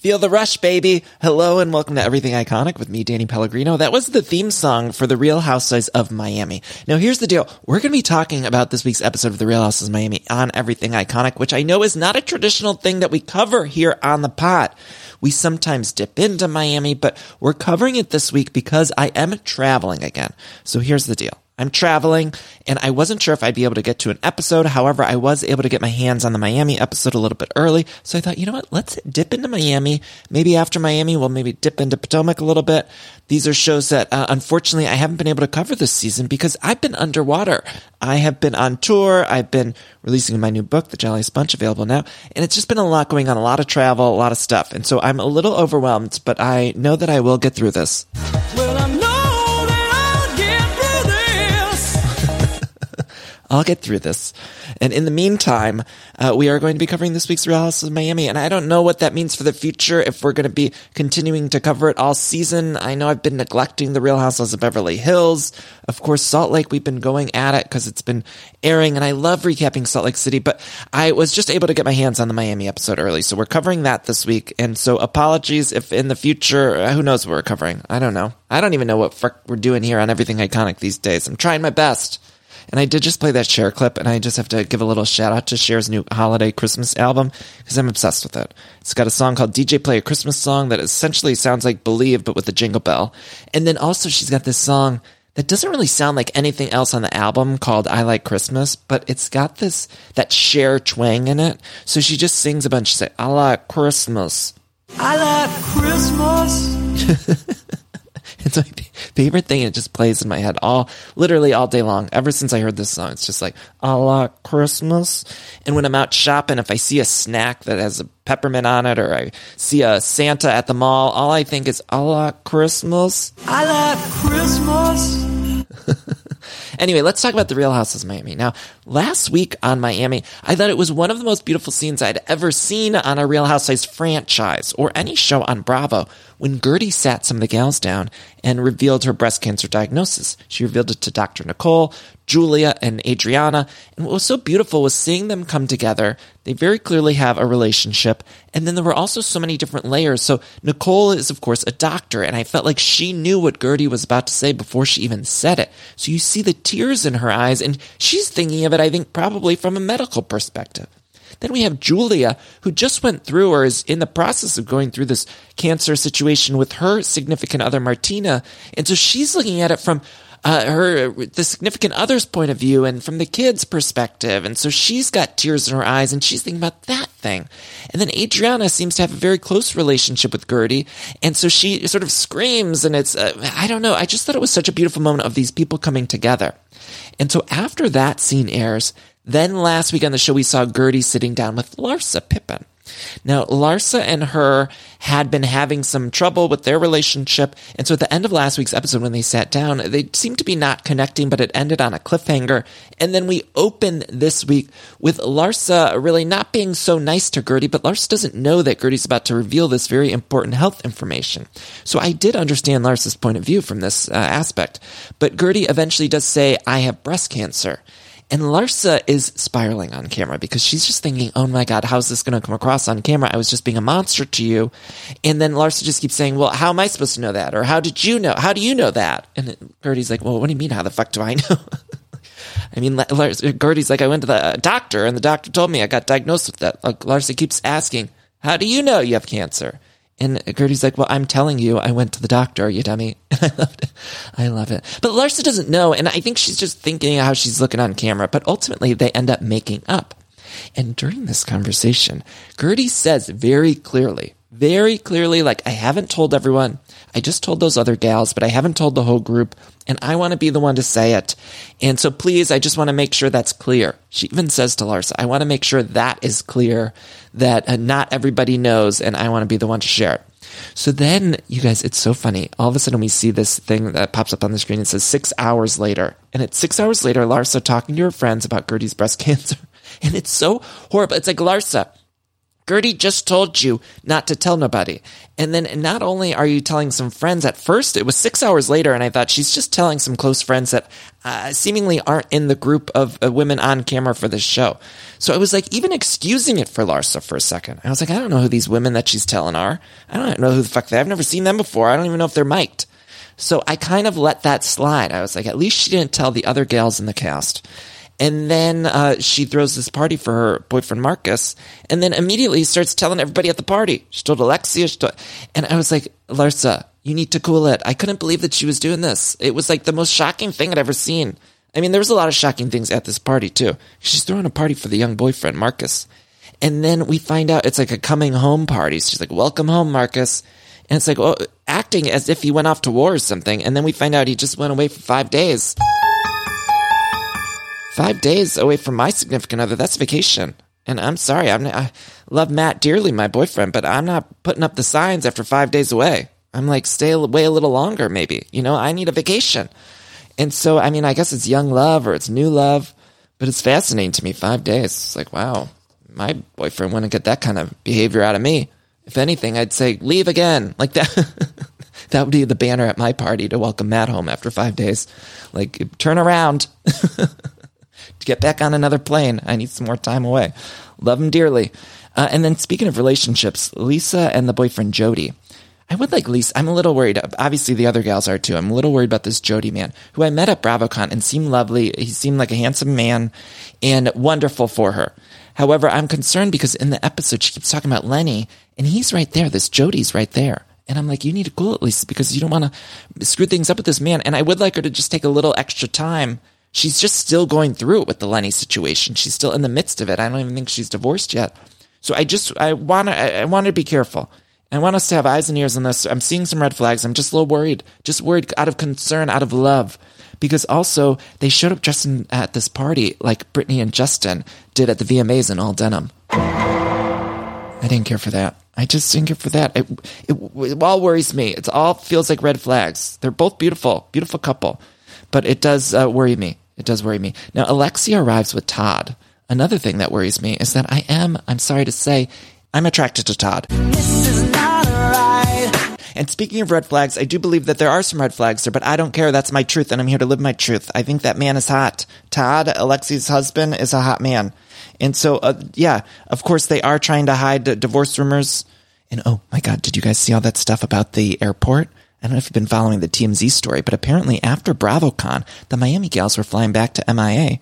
Feel the rush, baby. Hello and welcome to Everything Iconic with me, Danny Pellegrino. That was the theme song for The Real Housewives of Miami. Now here's the deal. We're going to be talking about this week's episode of The Real Housewives of Miami on Everything Iconic, which I know is not a traditional thing that we cover here on the pod. We sometimes dip into Miami, but we're covering it this week because I am traveling again. So here's the deal. I'm traveling and I wasn't sure if I'd be able to get to an episode. However, I was able to get my hands on the Miami episode a little bit early. So I thought, you know what? Let's dip into Miami. Maybe after Miami, we'll maybe dip into Potomac a little bit. These are shows that, uh, unfortunately, I haven't been able to cover this season because I've been underwater. I have been on tour. I've been releasing my new book, The Jolliest Bunch, available now. And it's just been a lot going on, a lot of travel, a lot of stuff. And so I'm a little overwhelmed, but I know that I will get through this. Well, I'll get through this. And in the meantime, uh, we are going to be covering this week's Real House of Miami. And I don't know what that means for the future, if we're going to be continuing to cover it all season. I know I've been neglecting the Real Housewives of Beverly Hills. Of course, Salt Lake, we've been going at it because it's been airing and I love recapping Salt Lake City, but I was just able to get my hands on the Miami episode early. So we're covering that this week. And so apologies if in the future, uh, who knows what we're covering? I don't know. I don't even know what frick we're doing here on Everything Iconic these days. I'm trying my best. And I did just play that Cher clip, and I just have to give a little shout out to Cher's new holiday Christmas album because I'm obsessed with it. It's got a song called DJ Play a Christmas Song that essentially sounds like Believe, but with a jingle bell. And then also she's got this song that doesn't really sound like anything else on the album called I Like Christmas, but it's got this, that Cher twang in it. So she just sings a bunch. She's like, I like Christmas. I like Christmas. It's my favorite thing. It just plays in my head all, literally all day long. Ever since I heard this song, it's just like, a la Christmas. And when I'm out shopping, if I see a snack that has a peppermint on it or I see a Santa at the mall, all I think is, a la Christmas. A la Christmas. Anyway, let's talk about the Real Houses of Miami. Now, last week on Miami, I thought it was one of the most beautiful scenes I'd ever seen on a Real Housewives franchise or any show on Bravo when Guerdy sat some of the gals down and revealed her breast cancer diagnosis. She revealed it to Dr. Nicole, Julia, and Adriana. And what was so beautiful was seeing them come together. They very clearly have a relationship. And then there were also so many different layers. So Nicole is, of course, a doctor, and I felt like she knew what Guerdy was about to say before she even said it. So you see the tears in her eyes, and she's thinking of it, I think, probably from a medical perspective. Then we have Julia, who just went through or is in the process of going through this cancer situation with her significant other, Martina. And so she's looking at it from uh, her the significant other's point of view and from the kid's perspective. And so she's got tears in her eyes and she's thinking about that thing. And then Adriana seems to have a very close relationship with Guerdy. And so she sort of screams and it's, uh, I don't know. I just thought it was such a beautiful moment of these people coming together. And so after that scene airs, then last week on the show, we saw Guerdy sitting down with Larsa Pippen. Now, Larsa and her had been having some trouble with their relationship. And so at the end of last week's episode, when they sat down, they seemed to be not connecting, but it ended on a cliffhanger. And then we open this week with Larsa really not being so nice to Guerdy, but Larsa doesn't know that Guerdy's about to reveal this very important health information. So I did understand Larsa's point of view from this uh, aspect. But Guerdy eventually does say, I have breast cancer. And Larsa is spiraling on camera because she's just thinking, oh my God, how's this going to come across on camera? I was just being a monster to you. And then Larsa just keeps saying, well, how am I supposed to know that? Or how did you know? How do you know that? And Guerdy's like, well, what do you mean? How the fuck do I know? I mean, Larsa, Guerdy's like, I went to the uh, doctor and the doctor told me I got diagnosed with that. Like Larsa keeps asking, how do you know you have cancer? And Guerdy's like, well, I'm telling you, I went to the doctor, you dummy. And I loved it. I love it. But Larsa doesn't know. And I think she's just thinking how she's looking on camera. But ultimately, they end up making up. And during this conversation, Guerdy says very clearly, very clearly, like, I haven't told everyone. I just told those other gals, but I haven't told the whole group. And I want to be the one to say it. And so please, I just want to make sure that's clear. She even says to Larsa, I want to make sure that is clear that uh, not everybody knows and I want to be the one to share it. So then, you guys, it's so funny. All of a sudden, we see this thing that pops up on the screen. It says six hours later. And it's six hours later, Larsa talking to her friends about Guerdy's breast cancer. And it's so horrible. It's like, Larsa, Guerdy just told you not to tell nobody. And then not only are you telling some friends at first, it was six hours later, and I thought she's just telling some close friends that uh, seemingly aren't in the group of uh, women on camera for this show. So I was like, even excusing it for Larsa for a second. I was like, I don't know who these women that she's telling are. I don't know who the fuck they are. I've never seen them before. I don't even know if they're mic'd. So I kind of let that slide. I was like, at least she didn't tell the other gals in the cast. And then uh, she throws this party for her boyfriend Marcus, and then immediately starts telling everybody at the party. She told Alexia, she told, and I was like, Larsa, you need to cool it. I couldn't believe that she was doing this. It was like the most shocking thing I'd ever seen. I mean, there was a lot of shocking things at this party too. She's throwing a party for the young boyfriend Marcus, and then we find out it's like a coming home party. She's like, "Welcome home, Marcus," and it's like well, acting as if he went off to war or something. And then we find out he just went away for five days five days away from my significant other. That's vacation. And I'm sorry, I'm, I love Matt dearly, my boyfriend, but I'm not putting up the signs after five days away. I'm like, stay away a little longer, maybe. You know, I need a vacation. And so, I mean, I guess it's young love or it's new love, but it's fascinating to me. Five days. It's like, wow, my boyfriend wouldn't get that kind of behavior out of me. If anything, I'd say, leave again. Like that. that would be the banner at my party to welcome Matt home after five days. Like, turn around. to get back on another plane. I need some more time away. Love him dearly. Uh, and then speaking of relationships, Lisa and the boyfriend Jody. I would like Lisa. I'm a little worried. Obviously, the other gals are too. I'm a little worried about this Jody man who I met at BravoCon and seemed lovely. He seemed like a handsome man and wonderful for her. However, I'm concerned because in the episode she keeps talking about Lenny and he's right there. This Jody's right there. And I'm like, you need to cool at least because you don't want to screw things up with this man. And I would like her to just take a little extra time she's just still going through it with the Lenny situation. She's still in the midst of it. I don't even think she's divorced yet. So I just I want to I want to be careful. I want us to have eyes and ears on this. I'm seeing some red flags. I'm just a little worried, just worried out of concern, out of love, because also they showed up in, at this party like Britney and Justin did at the VMAs in all denim. I didn't care for that. I just didn't care for that. It, it, it all worries me. It all feels like red flags. They're both beautiful, beautiful couple, but it does uh, worry me. It does worry me. Now, Alexia arrives with Todd. Another thing that worries me is that I am, I'm sorry to say, I'm attracted to Todd. And speaking of red flags, I do believe that there are some red flags there, but I don't care. That's my truth, and I'm here to live my truth. I think that man is hot. Todd, Alexi's husband, is a hot man. And so, uh, yeah, of course, they are trying to hide divorce rumors. And oh my God, did you guys see all that stuff about the airport? I don't know if you've been following the TMZ story, but apparently after BravoCon, the Miami gals were flying back to MIA.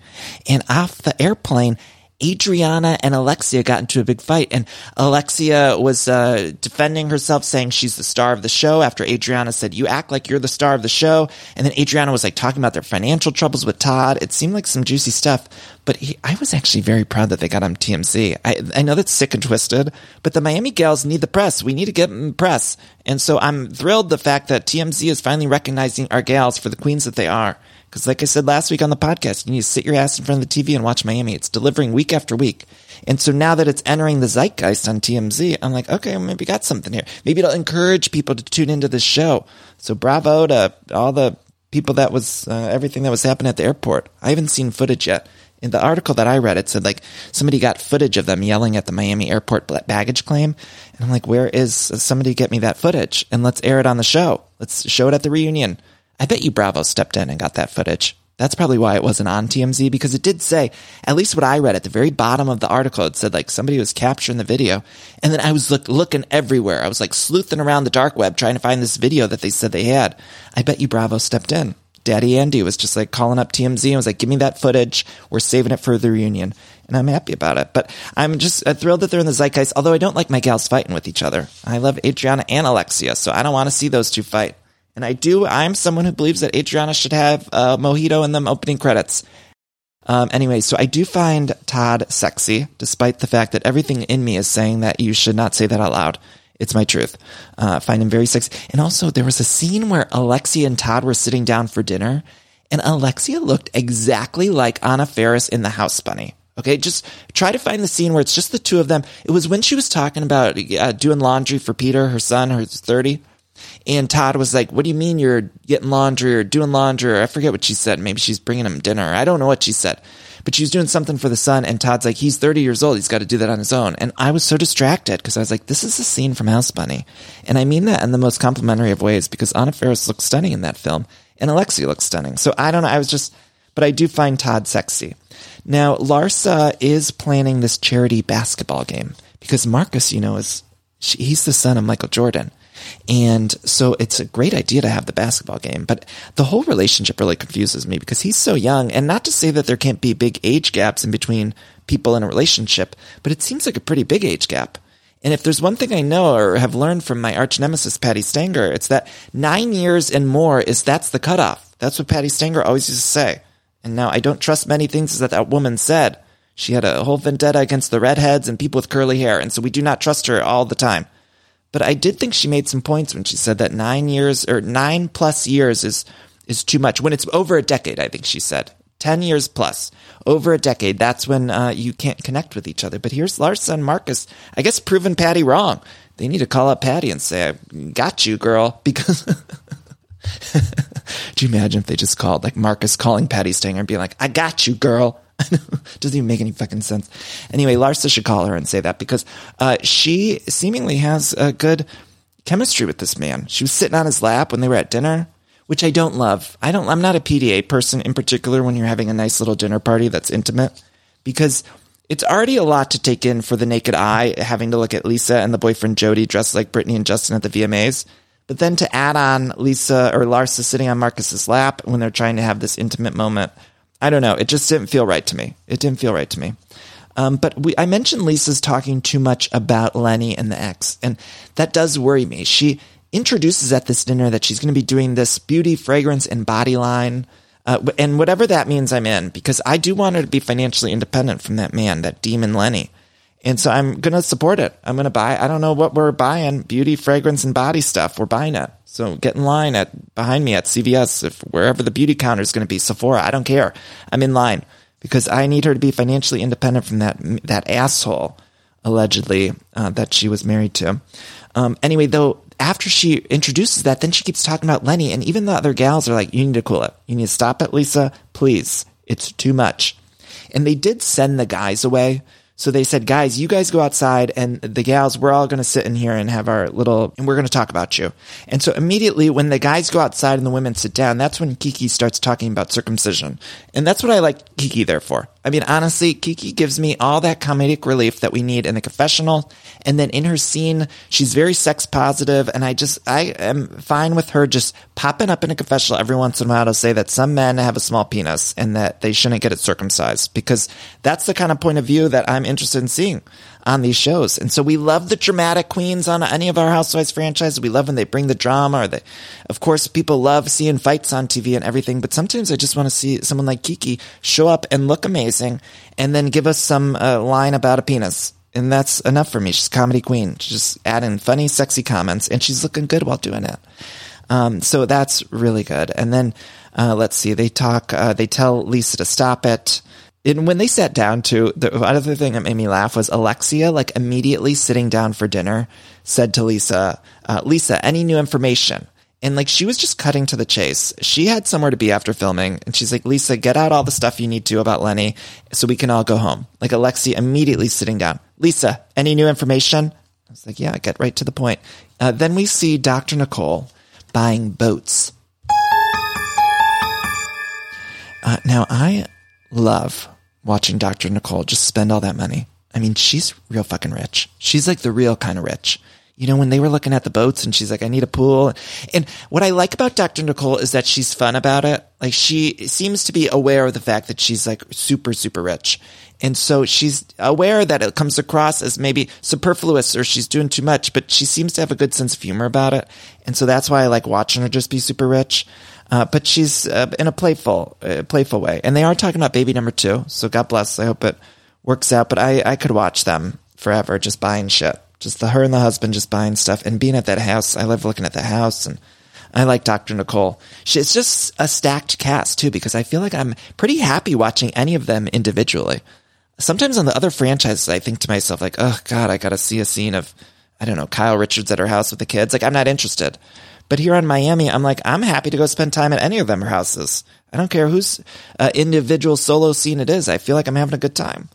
And off the airplane, Adriana and Alexia got into a big fight, and Alexia was uh, defending herself, saying she's the star of the show. After Adriana said, "You act like you're the star of the show," and then Adriana was like talking about their financial troubles with Todd. It seemed like some juicy stuff, but he, I was actually very proud that they got on TMZ. I, I know that's sick and twisted, but the Miami gals need the press. We need to get press, and so I'm thrilled the fact that TMZ is finally recognizing our gals for the queens that they are. Because, like I said last week on the podcast, you need to sit your ass in front of the TV and watch Miami. It's delivering week after week. And so now that it's entering the zeitgeist on TMZ, I'm like, okay, maybe got something here. Maybe it'll encourage people to tune into this show. So bravo to all the people that was, uh, everything that was happening at the airport. I haven't seen footage yet. In the article that I read, it said like somebody got footage of them yelling at the Miami airport baggage claim. And I'm like, where is somebody get me that footage and let's air it on the show. Let's show it at the reunion. I bet you Bravo stepped in and got that footage. That's probably why it wasn't on TMZ because it did say, at least what I read at the very bottom of the article, it said like somebody was capturing the video. And then I was look, looking everywhere. I was like sleuthing around the dark web trying to find this video that they said they had. I bet you Bravo stepped in. Daddy Andy was just like calling up TMZ and was like, give me that footage. We're saving it for the reunion. and I'm happy about it. But I'm just uh, thrilled that they're in the zeitgeist. Although I don't like my gals fighting with each other. I love Adriana and Alexia, so I don't want to see those two fight. And I do. I'm someone who believes that Adriana should have uh, mojito in them opening credits. Um, anyway, so I do find Todd sexy, despite the fact that everything in me is saying that you should not say that out loud. It's my truth. Uh, find him very sexy. And also, there was a scene where Alexia and Todd were sitting down for dinner, and Alexia looked exactly like Anna Faris in The House Bunny. Okay, just try to find the scene where it's just the two of them. It was when she was talking about uh, doing laundry for Peter, her son, who's 30. And Todd was like, What do you mean you're getting laundry or doing laundry? Or I forget what she said. Maybe she's bringing him dinner. I don't know what she said. But she was doing something for the son. And Todd's like, He's 30 years old. He's got to do that on his own. And I was so distracted because I was like, This is a scene from House Bunny. And I mean that in the most complimentary of ways because Anna Faris looks stunning in that film. And Alexi looks stunning. So I don't know. I was just, but I do find Todd sexy. Now, Larsa is planning this charity basketball game because Marcus, you know, is he's the son of Michael Jordan. And so it's a great idea to have the basketball game, but the whole relationship really confuses me because he's so young. And not to say that there can't be big age gaps in between people in a relationship, but it seems like a pretty big age gap. And if there's one thing I know or have learned from my arch nemesis, Patti Stanger, it's that nine years and more is that's the cutoff. That's what Patti Stanger always used to say. And now I don't trust many things that that woman said. She had a whole vendetta against the redheads and people with curly hair. And so we do not trust her all the time. But I did think she made some points when she said that nine years or nine plus years is, is too much. When it's over a decade, I think she said. 10 years plus. Over a decade, that's when uh, you can't connect with each other. But here's Larsa and Marcus, I guess, proving Patti wrong. They need to call up Patti and say, I got you, girl. Because. Do you imagine if they just called, like Marcus calling Patti Stanger and being like, I got you, girl? Doesn't even make any fucking sense. Anyway, Larsa should call her and say that because uh, she seemingly has a good chemistry with this man. She was sitting on his lap when they were at dinner, which I don't love. I don't. I'm not a PDA person in particular when you're having a nice little dinner party that's intimate because it's already a lot to take in for the naked eye having to look at Lisa and the boyfriend Jody dressed like Britney and Justin at the VMAs. But then to add on Lisa or Larsa sitting on Marcus's lap when they're trying to have this intimate moment I don't know. It just didn't feel right to me. It didn't feel right to me. Um, but we, I mentioned Lisa's talking too much about Lenny and the ex, and that does worry me. She introduces at this dinner that she's going to be doing this beauty, fragrance, and body line. Uh, and whatever that means, I'm in because I do want her to be financially independent from that man, that demon Lenny. And so I'm going to support it. I'm going to buy, I don't know what we're buying beauty, fragrance, and body stuff. We're buying it. So get in line at behind me at CVS, if wherever the beauty counter is going to be, Sephora. I don't care. I'm in line because I need her to be financially independent from that that asshole allegedly uh, that she was married to. Um, anyway, though, after she introduces that, then she keeps talking about Lenny, and even the other gals are like, "You need to cool it. You need to stop it, Lisa. Please, it's too much." And they did send the guys away so they said, guys, you guys go outside and the gals, we're all going to sit in here and have our little, and we're going to talk about you. And so immediately when the guys go outside and the women sit down, that's when Kiki starts talking about circumcision. And that's what I like Kiki there for. I mean, honestly, Kiki gives me all that comedic relief that we need in the confessional. And then in her scene, she's very sex positive, And I just, I am fine with her just popping up in a confessional every once in a while to say that some men have a small penis and that they shouldn't get it circumcised because that's the kind of point of view that I'm interested in seeing on these shows. And so we love the dramatic queens on any of our Housewives franchises. We love when they bring the drama or they, of course, people love seeing fights on TV and everything. But sometimes I just want to see someone like Kiki show up and look amazing and then give us some uh, line about a penis. And that's enough for me. She's comedy queen. She's just adding funny, sexy comments and she's looking good while doing it. Um, so that's really good. And then, uh, let's see, they talk, uh, they tell Lisa to stop it and when they sat down to the other thing that made me laugh was Alexia, like immediately sitting down for dinner, said to Lisa, uh, Lisa, any new information? And like she was just cutting to the chase. She had somewhere to be after filming, and she's like, Lisa, get out all the stuff you need to about Lenny so we can all go home. Like Alexia immediately sitting down. Lisa, any new information? I was like, yeah, get right to the point. Uh, then we see Dr. Nicole buying boats. Uh, now I love watching Dr. Nicole just spend all that money. I mean, she's real fucking rich. She's like the real kind of rich. You know, when they were looking at the boats and she's like, I need a pool. And what I like about Dr. Nicole is that she's fun about it. Like she seems to be aware of the fact that she's like super, super rich. And so she's aware that it comes across as maybe superfluous or she's doing too much, but she seems to have a good sense of humor about it. And so that's why I like watching her just be super rich. Uh, but she's uh, in a playful, uh, playful way. And they are talking about baby number two. So God bless. I hope it works out. But I, I could watch them forever just buying shit. Just the her and the husband just buying stuff and being at that house. I love looking at the house and I like Dr. Nicole. She, it's just a stacked cast too, because I feel like I'm pretty happy watching any of them individually. Sometimes on the other franchises, I think to myself, like, oh God, I got to see a scene of, I don't know, Kyle Richards at her house with the kids. Like, I'm not interested. But here on Miami, I'm like, I'm happy to go spend time at any of them houses. I don't care whose uh, individual solo scene it is. I feel like I'm having a good time.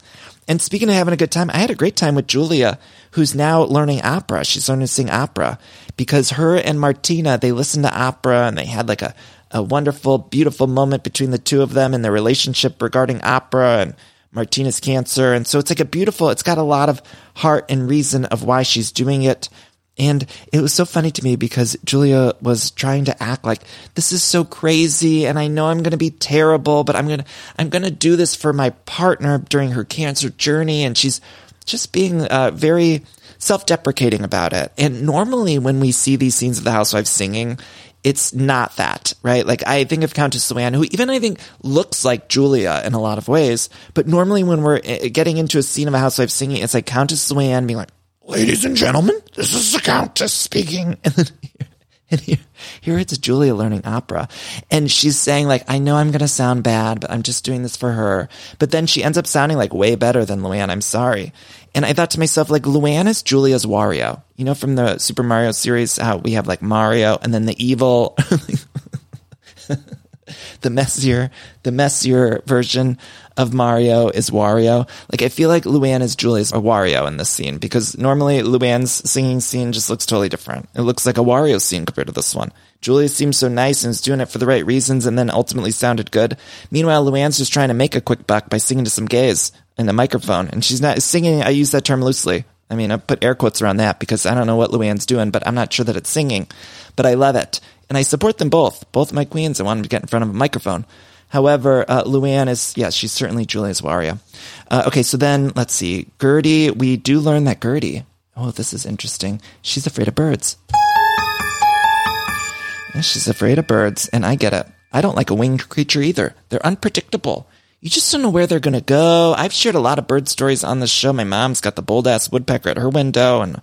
And speaking of having a good time, I had a great time with Julia, who's now learning opera. She's learning to sing opera because her and Martina, they listened to opera and they had like a, a wonderful, beautiful moment between the two of them and their relationship regarding opera and Martina's cancer. And so it's like a beautiful, it's got a lot of heart and reason of why she's doing it. And it was so funny to me because Julia was trying to act like this is so crazy and I know I'm going to be terrible, but I'm going to, I'm going to do this for my partner during her cancer journey. And she's just being uh, very self-deprecating about it. And normally when we see these scenes of the housewives singing, it's not that, right? Like I think of Countess Luann, who even I think looks like Julia in a lot of ways. But normally when we're uh, getting into a scene of a housewife singing, it's like Countess Luann being like, ladies and gentlemen, this is the Countess speaking. And then and here, here it's Julia learning opera. And she's saying like, I know I'm going to sound bad, but I'm just doing this for her. But then she ends up sounding like way better than Luann. I'm sorry. And I thought to myself, like, Luann is Julia's Wario. You know, from the Super Mario series, how we have like Mario and then the evil, the messier, the messier version of Mario is Wario. Like, I feel like Luann is Julia's a Wario in this scene because normally Luann's singing scene just looks totally different. It looks like a Wario scene compared to this one. Julia seems so nice and is doing it for the right reasons and then ultimately sounded good. Meanwhile, Luann's just trying to make a quick buck by singing to some gays in a microphone. And she's not singing. I use that term loosely. I mean, I put air quotes around that because I don't know what Luann's doing, but I'm not sure that it's singing. But I love it. And I support them both. Both my queens. I want them to get in front of a microphone. However, uh, Luann is, yes, she's certainly Julia's Wario. Uh, okay, so then let's see. Guerdy, we do learn that Guerdy, oh, this is interesting. She's afraid of birds. Yeah, she's afraid of birds, and I get it. I don't like a winged creature either. They're unpredictable. You just don't know where they're going to go. I've shared a lot of bird stories on the show. My mom's got the bold ass woodpecker at her window, and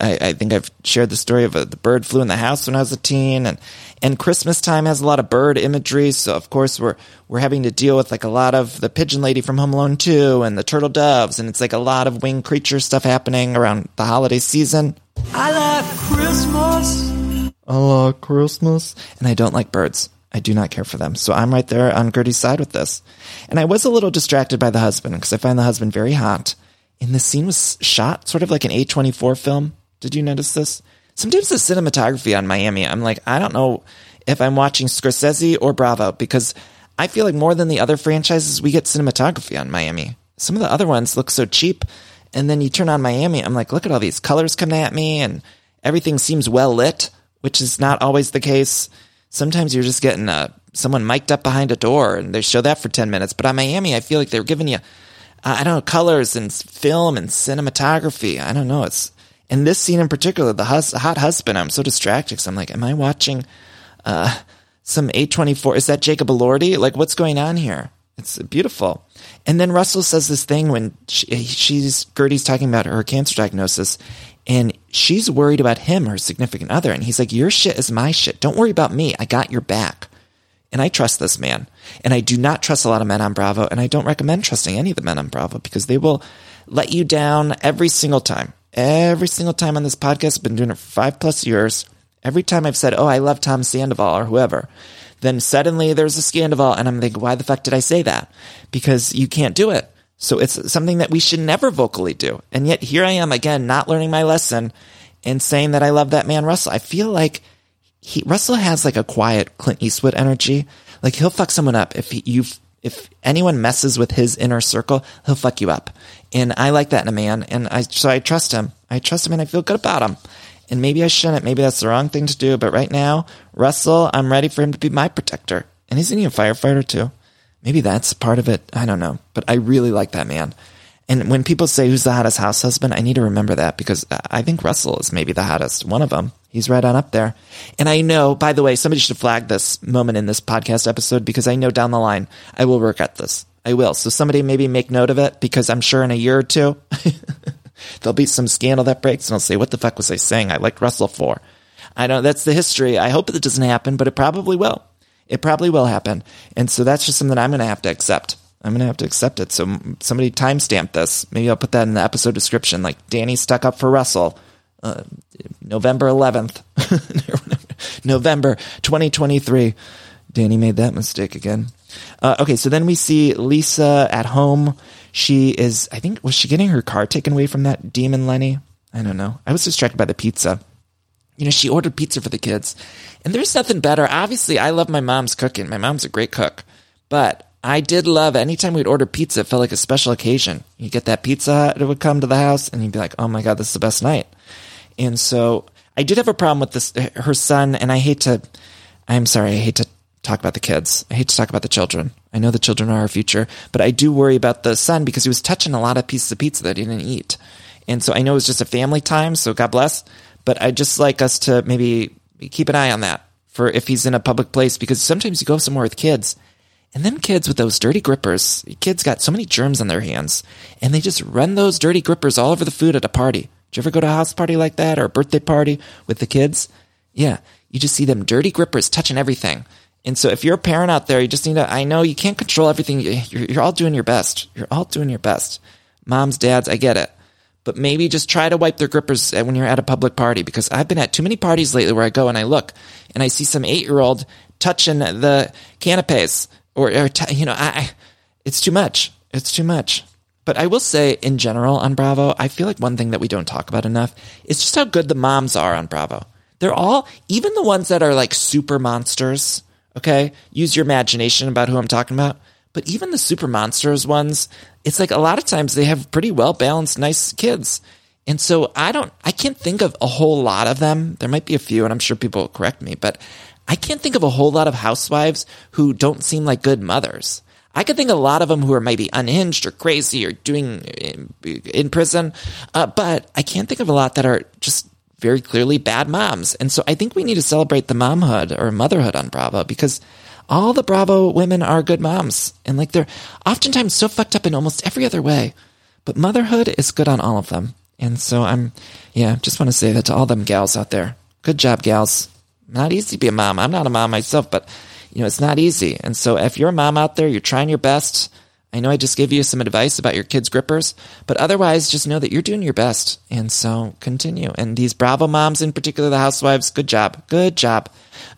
I, I think I've shared the story of a, the bird flew in the house when I was a teen, and and Christmas time has a lot of bird imagery. So of course we're we're having to deal with like a lot of the pigeon lady from Home Alone 2 and the turtle doves, and it's like a lot of winged creature stuff happening around the holiday season. I like Christmas. I like Christmas, and I don't like birds. I do not care for them. So I'm right there on Guerdy's side with this. And I was a little distracted by the husband because I find the husband very hot. And the scene was shot sort of like an A24 film. Did you notice this? Sometimes the cinematography on Miami, I'm like, I don't know if I'm watching Scorsese or Bravo because I feel like more than the other franchises, we get cinematography on Miami. Some of the other ones look so cheap. And then you turn on Miami, I'm like, look at all these colors coming at me and everything seems well lit, which is not always the case sometimes you're just getting uh, someone mic'd up behind a door and they show that for 10 minutes. But on Miami, I feel like they're giving you, uh, I don't know, colors and film and cinematography. I don't know. It's, in this scene in particular, the hus- hot husband, I'm so distracted because I'm like, am I watching uh, some A24? Is that Jacob Elordi? Like, what's going on here? It's beautiful. And then Russell says this thing when she, she's, Guerdy's talking about her cancer diagnosis and she's worried about him, her significant other. And he's like, Your shit is my shit. Don't worry about me. I got your back. And I trust this man. And I do not trust a lot of men on Bravo. And I don't recommend trusting any of the men on Bravo because they will let you down every single time. Every single time on this podcast, I've been doing it for five plus years. Every time I've said, Oh, I love Tom Sandoval or whoever, then suddenly there's a Scandoval. And I'm thinking, Why the fuck did I say that? Because you can't do it. So it's something that we should never vocally do. And yet here I am again, not learning my lesson and saying that I love that man, Russell. I feel like he, Russell has like a quiet Clint Eastwood energy. Like he'll fuck someone up if you if anyone messes with his inner circle, he'll fuck you up. And I like that in a man. And I, so I trust him. I trust him and I feel good about him. And maybe I shouldn't. Maybe that's the wrong thing to do. But right now, Russell, I'm ready for him to be my protector. And isn't he a firefighter too? Maybe that's part of it. I don't know. But I really like that man. And when people say who's the hottest house husband, I need to remember that because I think Russell is maybe the hottest. One of them. He's right on up there. And I know, by the way, somebody should flag this moment in this podcast episode because I know down the line I will regret this. I will. So somebody maybe make note of it because I'm sure in a year or two there'll be some scandal that breaks and I'll say, what the fuck was I saying? I liked Russell for. I know that's the history. I hope it doesn't happen, but it probably will. It probably will happen. And so that's just something I'm going to have to accept. I'm going to have to accept it. So somebody timestamp this. Maybe I'll put that in the episode description. Like Danny stuck up for Russell. Uh, November 11th, November 2023. Danny made that mistake again. Uh, okay, so then we see Lisa at home. She is, I think, was she getting her car taken away from that demon Lenny? I don't know. I was distracted by the pizza. You know, she ordered pizza for the kids. And there's nothing better. Obviously, I love my mom's cooking. My mom's a great cook. But I did love anytime we'd order pizza, it felt like a special occasion. You get that pizza, it would come to the house, and you'd be like, oh my God, this is the best night. And so I did have a problem with this, her son, and I hate to, I'm sorry, I hate to talk about the kids. I hate to talk about the children. I know the children are our future, but I do worry about the son because he was touching a lot of pieces of pizza that he didn't eat. And so I know it was just a family time, so God bless, but I'd just like us to maybe keep an eye on that for if he's in a public place because sometimes you go somewhere with kids and them kids with those dirty grippers, kids got so many germs on their hands, and they just run those dirty grippers all over the food at a party. Did you ever go to a house party like that or a birthday party with the kids? Yeah, you just see them dirty grippers touching everything. And so if you're a parent out there, you just need to, I know you can't control everything. You're, you're all doing your best. You're all doing your best. Moms, dads, I get it. But maybe just try to wipe their grippers when you're at a public party because I've been at too many parties lately where I go and I look and I see some eight year old touching the canapes or, or t- you know, I, it's too much. It's too much. But I will say, in general, on Bravo, I feel like one thing that we don't talk about enough is just how good the moms are on Bravo. They're all, even the ones that are like super monsters. Okay, use your imagination about who I'm talking about. But even the super monsters ones, it's like a lot of times they have pretty well balanced, nice kids. And so I don't, I can't think of a whole lot of them. There might be a few, and I'm sure people will correct me, but I can't think of a whole lot of housewives who don't seem like good mothers. I could think a lot of them who are maybe unhinged or crazy or doing in, in prison, uh, but I can't think of a lot that are just very clearly bad moms. And so I think we need to celebrate the momhood or motherhood on Bravo because all the Bravo women are good moms. And like they're oftentimes so fucked up in almost every other way. But motherhood is good on all of them. And so I'm, yeah, just want to say that to all them gals out there. Good job, gals not easy to be a mom. I'm not a mom myself, but you know, it's not easy. And so if you're a mom out there, you're trying your best. I know I just gave you some advice about your kids' grippers, but otherwise just know that you're doing your best. And so continue. And these Bravo moms in particular, the housewives, good job. Good job.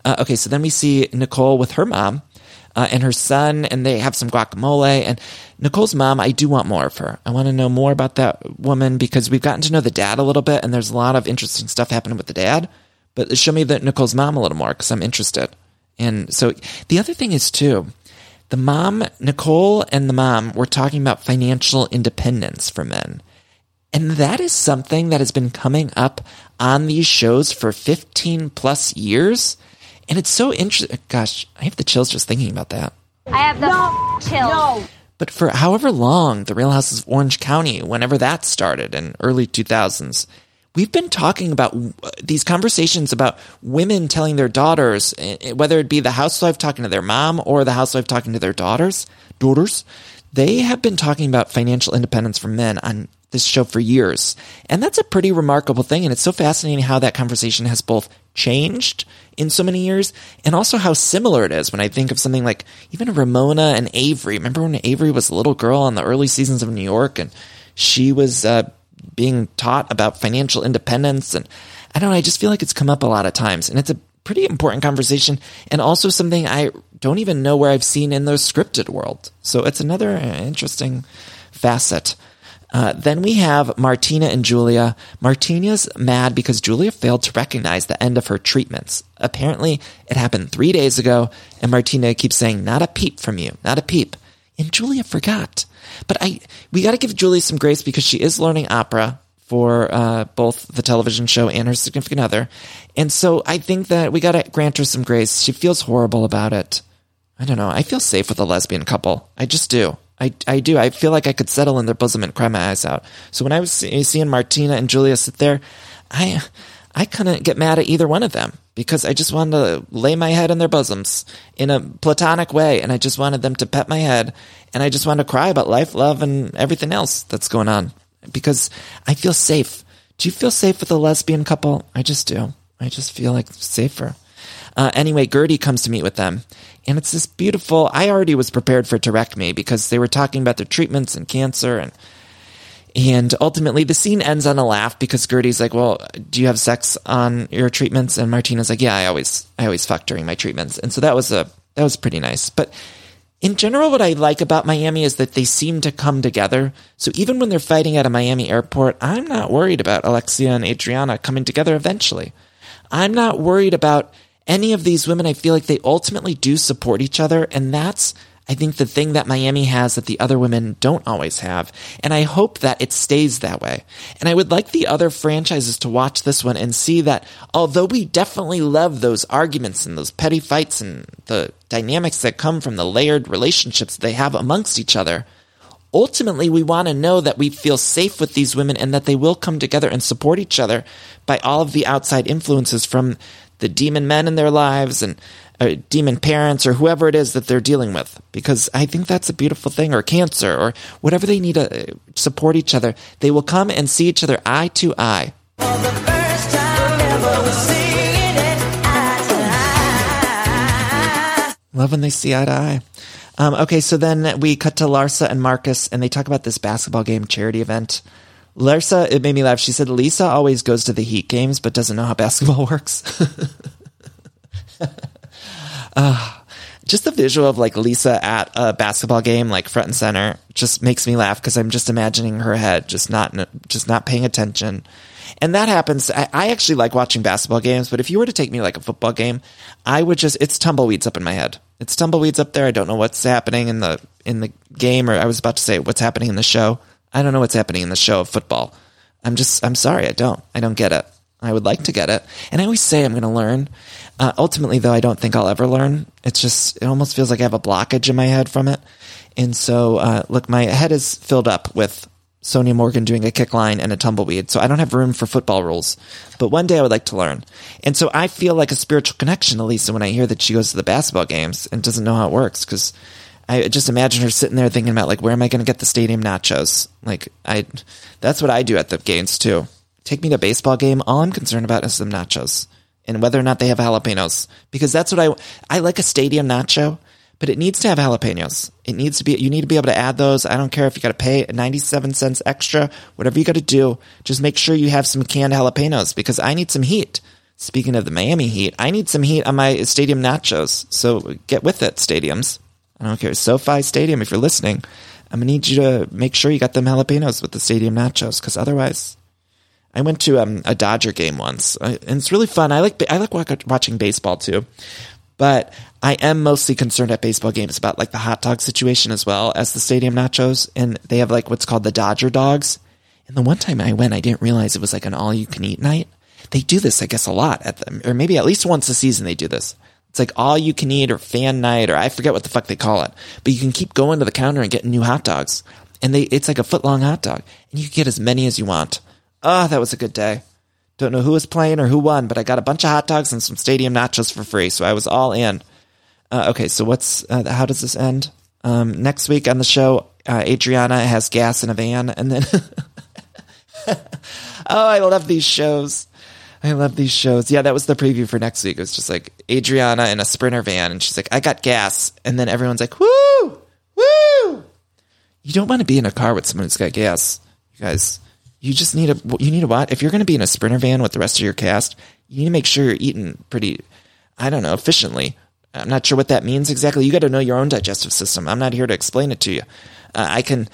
Uh, okay. So then we see Nicole with her mom. Uh, and her son, and they have some guacamole. And Nicole's mom, I do want more of her. I want to know more about that woman because we've gotten to know the dad a little bit, and there's a lot of interesting stuff happening with the dad but show me that Nicole's mom a little more because I'm interested. And so the other thing is too, the mom, Nicole and the mom were talking about financial independence for men. And that is something that has been coming up on these shows for 15 plus years. And it's so interesting. Gosh, I have the chills just thinking about that. I have the no, chills. No. But for however long, the Real Houses of Orange County, whenever that started in early 2000s, we've been talking about these conversations about women telling their daughters, eh, eh, whether it be the housewife talking to their mom or the housewife talking to their daughters, daughters, they have been talking about financial independence for men on this show for years. And that's a pretty remarkable thing. And it's so fascinating how that conversation has both changed in so many years and also how similar it is when I think of something like even Ramona and Avery. Remember when Avery was a little girl in the early seasons of New York and she was uh, being taught about financial independence. And I don't know, I just feel like it's come up a lot of times. And it's a pretty important conversation and also something I don't even know where I've seen in the scripted world. So it's another interesting facet. Uh, then we have Martina and Julia. Martina's mad because Julia failed to recognize the end of her treatments. Apparently, it happened three days ago, and Martina keeps saying, Not a peep from you, not a peep. And Julia forgot. But I, we got to give Julie some grace because she is learning opera for uh, both the television show and her significant other. And so I think that we got to grant her some grace. She feels horrible about it. I don't know. I feel safe with a lesbian couple. I just do. I, I do. I feel like I could settle in their bosom and cry my eyes out. So when I was seeing Martina and Julia sit there, I I couldn't get mad at either one of them because I just wanted to lay my head in their bosoms in a platonic way, and I just wanted them to pet my head, and I just wanted to cry about life, love, and everything else that's going on because I feel safe. Do you feel safe with a lesbian couple? I just do. I just feel like safer. Uh, anyway, Guerdy comes to meet with them, and it's this beautiful. I already was prepared for it to wreck me because they were talking about their treatments and cancer, and and ultimately the scene ends on a laugh because Guerdy's like, "Well, do you have sex on your treatments?" And Martina's like, "Yeah, I always I always fuck during my treatments," and so that was a that was pretty nice, but. In general, what I like about Miami is that they seem to come together. So even when they're fighting at a Miami airport, I'm not worried about Alexia and Adriana coming together eventually. I'm not worried about any of these women. I feel like they ultimately do support each other. And that's, I think, the thing that Miami has that the other women don't always have. And I hope that it stays that way. And I would like the other franchises to watch this one and see that although we definitely love those arguments and those petty fights and the dynamics that come from the layered relationships they have amongst each other, ultimately we want to know that we feel safe with these women and that they will come together and support each other by all of the outside influences from the demon men in their lives and uh, demon parents or whoever it is that they're dealing with because i think that's a beautiful thing or cancer or whatever they need to uh, support each other they will come and see each other eye to eye Love when they see eye to eye. Um, okay, so then we cut to Larsa and Marcus, and they talk about this basketball game charity event. Larsa, it made me laugh. She said Lisa always goes to the Heat games, but doesn't know how basketball works. Ah, just the visual of like Lisa at a basketball game, like front and center, just makes me laugh because I'm just imagining her head, just not, just not paying attention. And that happens. I, I actually like watching basketball games, but if you were to take me like a football game, I would just, it's tumbleweeds up in my head. It's tumbleweeds up there. I don't know what's happening in the, in the game, or I was about to say what's happening in the show. I don't know what's happening in the show of football. I'm just, I'm sorry. I don't, I don't get it. I would like to get it. And I always say I'm going to learn. Uh, ultimately, though, I don't think I'll ever learn. It's just, it almost feels like I have a blockage in my head from it. And so, uh, look, my head is filled up with Sonja Morgan doing a kick line and a tumbleweed. So I don't have room for football rules. But one day I would like to learn. And so I feel like a spiritual connection to Lisa when I hear that she goes to the basketball games and doesn't know how it works because I just imagine her sitting there thinking about like, where am I going to get the stadium nachos? Like I, that's what I do at the games too. Take me to a baseball game. All I'm concerned about is some nachos and whether or not they have jalapenos because that's what I, I like a stadium nacho, but it needs to have jalapenos. It needs to be, you need to be able to add those. I don't care if you got to pay 97 cents extra, whatever you got to do. Just make sure you have some canned jalapenos because I need some heat. Speaking of the Miami Heat, I need some heat on my stadium nachos. So get with it, stadiums. I don't care. SoFi Stadium, if you're listening, I'm going to need you to make sure you got them jalapenos with the stadium nachos because otherwise, I went to um, a Dodger game once, and it's really fun. I like I like watching baseball too, but I am mostly concerned at baseball games about like the hot dog situation as well as the stadium nachos, and they have like what's called the Dodger dogs. And the one time I went, I didn't realize it was like an all you can eat night. They do this, I guess, a lot at them, or maybe at least once a season they do this. It's like all you can eat or fan night, or I forget what the fuck they call it. But you can keep going to the counter and getting new hot dogs, and they it's like a foot long hot dog, and you can get as many as you want. Ah, that was a good day. Don't know who was playing or who won, but I got a bunch of hot dogs and some stadium nachos for free, so I was all in. Uh, okay, so what's uh, how does this end? Um, next week on the show, uh, Adriana has gas in a van, and then oh, I love these shows. I love these shows. Yeah, that was the preview for next week. It was just like Adriana in a sprinter van, and she's like, "I got gas," and then everyone's like, "Woo, woo!" You don't want to be in a car with someone who's got gas, you guys. You just need a you need a what? If you're going to be in a sprinter van with the rest of your cast, you need to make sure you're eating pretty. I don't know efficiently. I'm not sure what that means exactly. You got to know your own digestive system. I'm not here to explain it to you. Uh, I can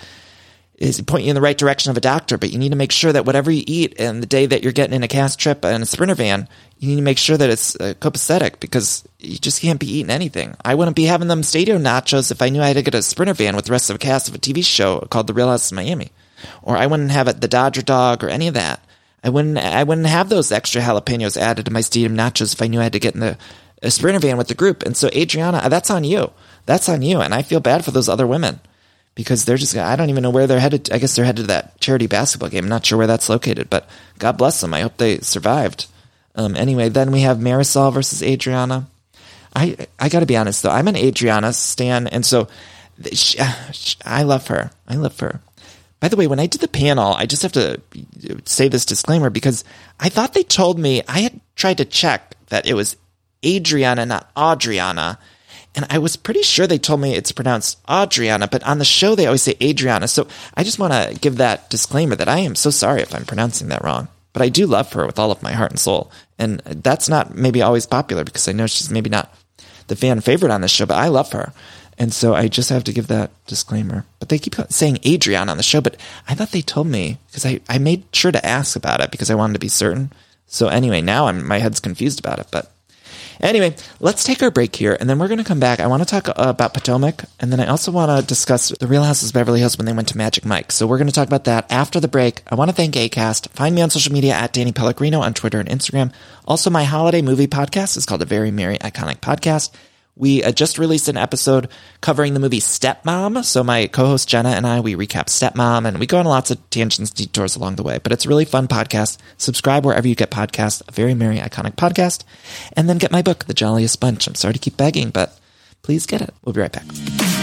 is point you in the right direction of a doctor, but you need to make sure that whatever you eat and the day that you're getting in a cast trip in a sprinter van, you need to make sure that it's uh, copacetic because you just can't be eating anything. I wouldn't be having them stadium nachos if I knew I had to get a sprinter van with the rest of the cast of a TV show called The Real House of Miami. Or I wouldn't have the Dodger dog or any of that. I wouldn't I wouldn't have those extra jalapenos added to my stadium nachos if I knew I had to get in the a sprinter van with the group. And so Adriana, that's on you. That's on you. And I feel bad for those other women because they're just I don't even know where they're headed. I guess they're headed to that charity basketball game. I'm not sure where that's located, but God bless them. I hope they survived. Um, anyway, then we have Marisol versus Adriana. I I got to be honest though, I'm an Adriana stan, and so she, I love her. I love her. By the way, when I did the panel, I just have to say this disclaimer because I thought they told me I had tried to check that it was Adriana, not Adriana. And I was pretty sure they told me it's pronounced Adriana, but on the show they always say Adriana. So I just want to give that disclaimer that I am so sorry if I'm pronouncing that wrong. But I do love her with all of my heart and soul. And that's not maybe always popular because I know she's maybe not the fan favorite on this show, but I love her. And so I just have to give that disclaimer. But they keep saying Adrian on the show, but I thought they told me because I, I made sure to ask about it because I wanted to be certain. So anyway, now I'm, my head's confused about it, but Anyway, let's take our break here, and then we're going to come back. I want to talk uh, about Potomac, and then I also want to discuss the Real Houses of Beverly Hills when they went to Magic Mike. So we're going to talk about that after the break. I want to thank Acast. Find me on social media at Danny Pellegrino on Twitter and Instagram. Also, my holiday movie podcast is called A Very Merry Iconic Podcast. We uh, just released an episode covering the movie Stepmom. So my co-host Jenna and I, we recap Stepmom and we go on lots of tangents, detours along the way, but it's a really fun podcast. Subscribe wherever you get podcasts, a very merry, iconic podcast, and then get my book, The Jolliest Bunch. I'm sorry to keep begging, but please get it. We'll be right back.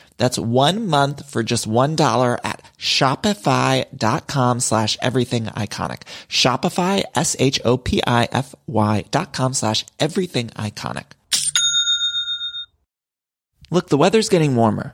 That's one month for just $1 at shopify.com slash everything iconic. Shopify, S-H-O-P-I-F-Y dot com slash everything iconic. Look, the weather's getting warmer.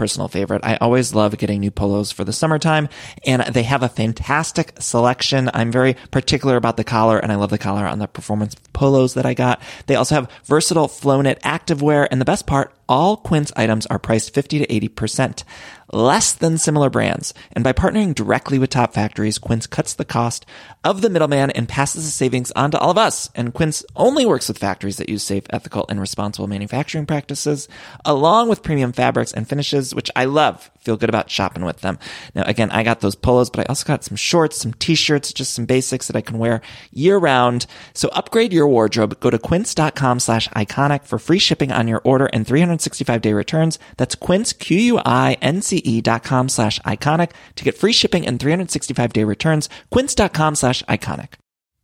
personal favorite. I always love getting new polos for the summertime and they have a fantastic selection. I'm very particular about the collar and I love the collar on the performance polos that I got. They also have versatile flow knit activewear and the best part, all Quince items are priced 50 to 80% less than similar brands. And by partnering directly with top factories, Quince cuts the cost of the middleman and passes the savings on to all of us. And Quince only works with factories that use safe, ethical, and responsible manufacturing practices, along with premium fabrics and finishes, which I love. Feel good about shopping with them. Now, again, I got those polos, but I also got some shorts, some t-shirts, just some basics that I can wear year round. So upgrade your wardrobe. Go to quince.com slash iconic for free shipping on your order and 365 day returns. That's quince, Q-U-I-N-C-E E dot com slash iconic to get free shipping and 365 day returns. Quince.com slash iconic.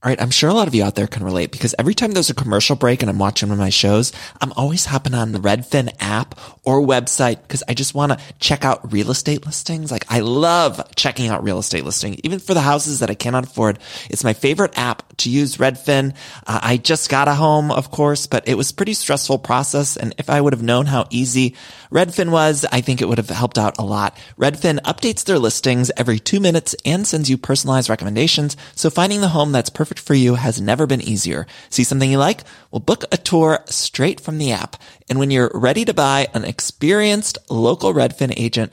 All right, I'm sure a lot of you out there can relate because every time there's a commercial break and I'm watching one of my shows, I'm always hopping on the Redfin app or website because I just want to check out real estate listings. Like I love checking out real estate listings, even for the houses that I cannot afford. It's my favorite app to use Redfin. Uh, I just got a home, of course, but it was pretty stressful process. And if I would have known how easy Redfin was, I think it would have helped out a lot. Redfin updates their listings every two minutes and sends you personalized recommendations. So finding the home that's perfect for you has never been easier. See something you like? Well, book a tour straight from the app. And when you're ready to buy, an experienced local Redfin agent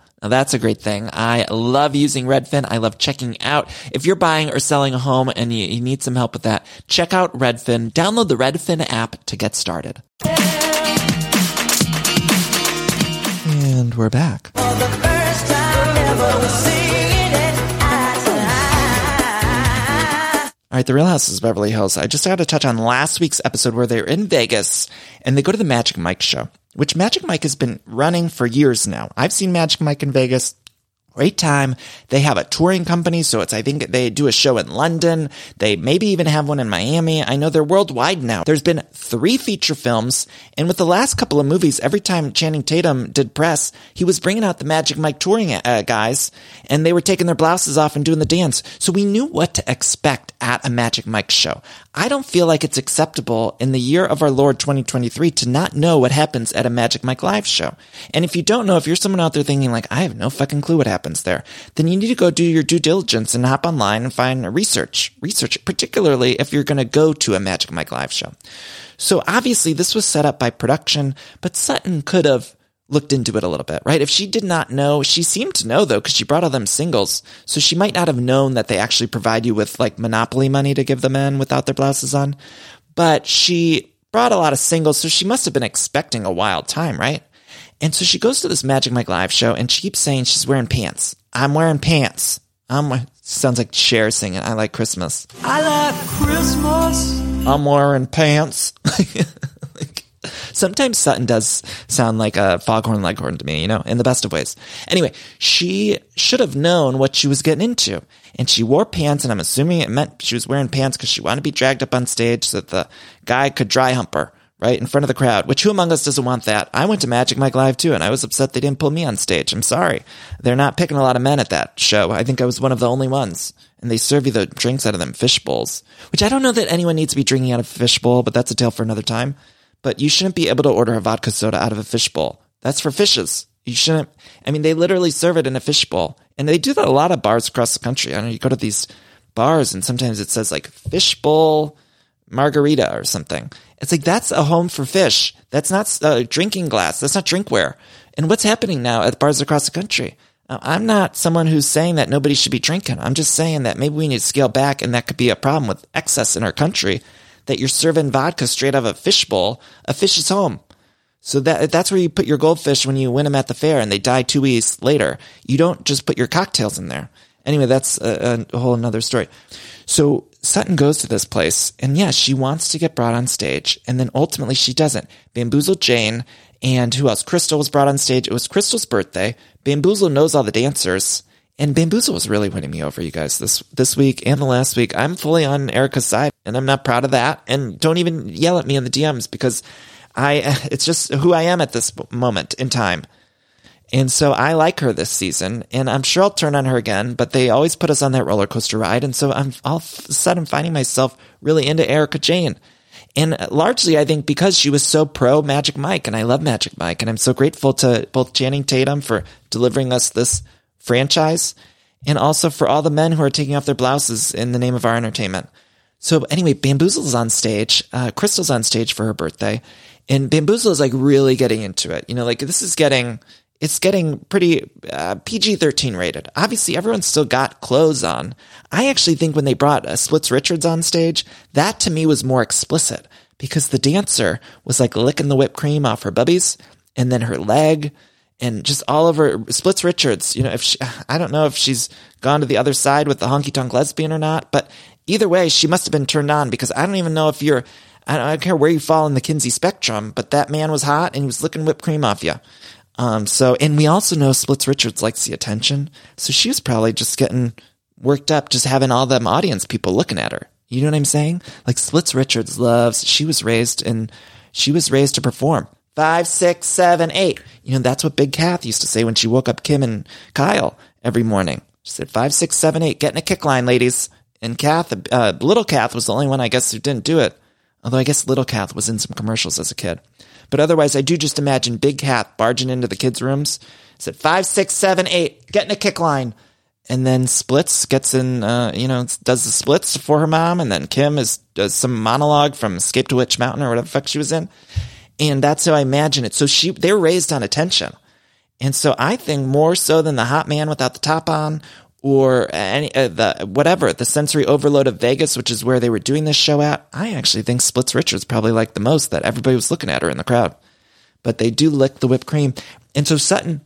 Now that's a great thing. I love using Redfin. I love checking out. If you're buying or selling a home and you, you need some help with that, check out Redfin. Download the Redfin app to get started. And we're back. All right, The Real Houses of Beverly Hills. I just got to touch on last week's episode where they're in Vegas and they go to the Magic Mike show, which Magic Mike has been running for years now. I've seen Magic Mike in Vegas. Great time. They have a touring company, so it's, I think they do a show in London. They maybe even have one in Miami. I know they're worldwide now. There's been three feature films, and with the last couple of movies, every time Channing Tatum did press, he was bringing out the Magic Mike touring uh, guys, and they were taking their blouses off and doing the dance. So we knew what to expect at a Magic Mike show. I don't feel like it's acceptable in the year of our Lord 2023 to not know what happens at a Magic Mike live show. And if you don't know, if you're someone out there thinking like, I have no fucking clue what happens there, then you need to go do your due diligence and hop online and find research, research, particularly if you're going to go to a Magic Mike live show. So obviously this was set up by production, but Sutton could have looked into it a little bit, right? If she did not know, she seemed to know though, because she brought all them singles. So she might not have known that they actually provide you with like monopoly money to give the men without their blouses on. But she brought a lot of singles, so she must have been expecting a wild time, right? And so she goes to this Magic Mike live show and she keeps saying she's wearing pants. I'm wearing pants. I'm sounds like Cher singing. I like Christmas. I like Christmas. I'm wearing pants. Like, Sometimes Sutton does sound like a foghorn leghorn to me, you know, in the best of ways. Anyway, she should have known what she was getting into. And she wore pants, and I'm assuming it meant she was wearing pants because she wanted to be dragged up on stage so that the guy could dry hump her, right, in front of the crowd. Which who among us doesn't want that? I went to Magic Mike Live too, and I was upset they didn't pull me on stage. I'm sorry. They're not picking a lot of men at that show. I think I was one of the only ones. And they serve you the drinks out of them fish bowls, which I don't know that anyone needs to be drinking out of a fish bowl, but that's a tale for another time but you shouldn't be able to order a vodka soda out of a fish bowl. That's for fishes. You shouldn't. I mean, they literally serve it in a fish bowl, and they do that a lot of bars across the country. I know you go to these bars, and sometimes it says like fishbowl margarita or something. It's like that's a home for fish. That's not a drinking glass. That's not drinkware. And what's happening now at bars across the country? I'm not someone who's saying that nobody should be drinking. I'm just saying that maybe we need to scale back, and that could be a problem with excess in our country that you're serving vodka straight out of a fishbowl, a fish's home. So that that's where you put your goldfish when you win them at the fair and they die two weeks later. You don't just put your cocktails in there. Anyway, that's a, a whole another story. So Sutton goes to this place and yes, she wants to get brought on stage and then ultimately she doesn't. Bamboozle Jayne and who else? Crystal was brought on stage. It was Crystal's birthday. Bamboozle knows all the dancers. And Bamboozle was really winning me over, you guys, this this week and the last week. I'm fully on Erika's side, and I'm not proud of that. And don't even yell at me in the DMs because I it's just who I am at this moment in time. And so I like her this season, and I'm sure I'll turn on her again. But they always put us on that roller coaster ride, and so I'm all of a sudden finding myself really into Erika Jayne. And largely, I think because she was so pro Magic Mike, and I love Magic Mike, and I'm so grateful to both Channing Tatum for delivering us this franchise and also for all the men who are taking off their blouses in the name of our entertainment. So anyway, Bamboozle's on stage. Uh, Crystal's on stage for her birthday and Bamboozle is like really getting into it. You know, like this is getting, it's getting pretty uh, PG-13 rated. Obviously, everyone's still got clothes on. I actually think when they brought uh, Splits Richards on stage, that to me was more explicit because the dancer was like licking the whipped cream off her bubbies and then her leg and just all of her splits Richards. You know, if she, I don't know if she's gone to the other side with the honky tonk lesbian or not, but either way, she must have been turned on because I don't even know if you're, I don't, I don't care where you fall in the Kinsey spectrum, but that man was hot and he was licking whipped cream off you. Um, so, and we also know Splits Richards likes the attention. So she was probably just getting worked up, just having all them audience people looking at her. You know what I'm saying? Like Splits Richards loves, she was raised in, she was raised to perform. Five, six, seven, eight. You know, that's what Big Kath used to say when she woke up Kim and Kyle every morning. She said, five, six, seven, eight, getting a kick line, ladies. And Kath, uh, little Kath was the only one, I guess, who didn't do it. Although I guess little Kath was in some commercials as a kid. But otherwise, I do just imagine Big Kath barging into the kids' rooms. Said five, six, seven, eight, get in a kick line. And then splits, gets in, uh, you know, does the splits for her mom. And then Kim is, does some monologue from Escape to Witch Mountain or whatever fuck she was in. And that's how I imagine it. So she, they're raised on attention. And so I think more so than the hot man without the top on or any uh, the whatever the sensory overload of Vegas, which is where they were doing this show at. I actually think Splits Richards probably liked the most that everybody was looking at her in the crowd. But they do lick the whipped cream, and so Sutton.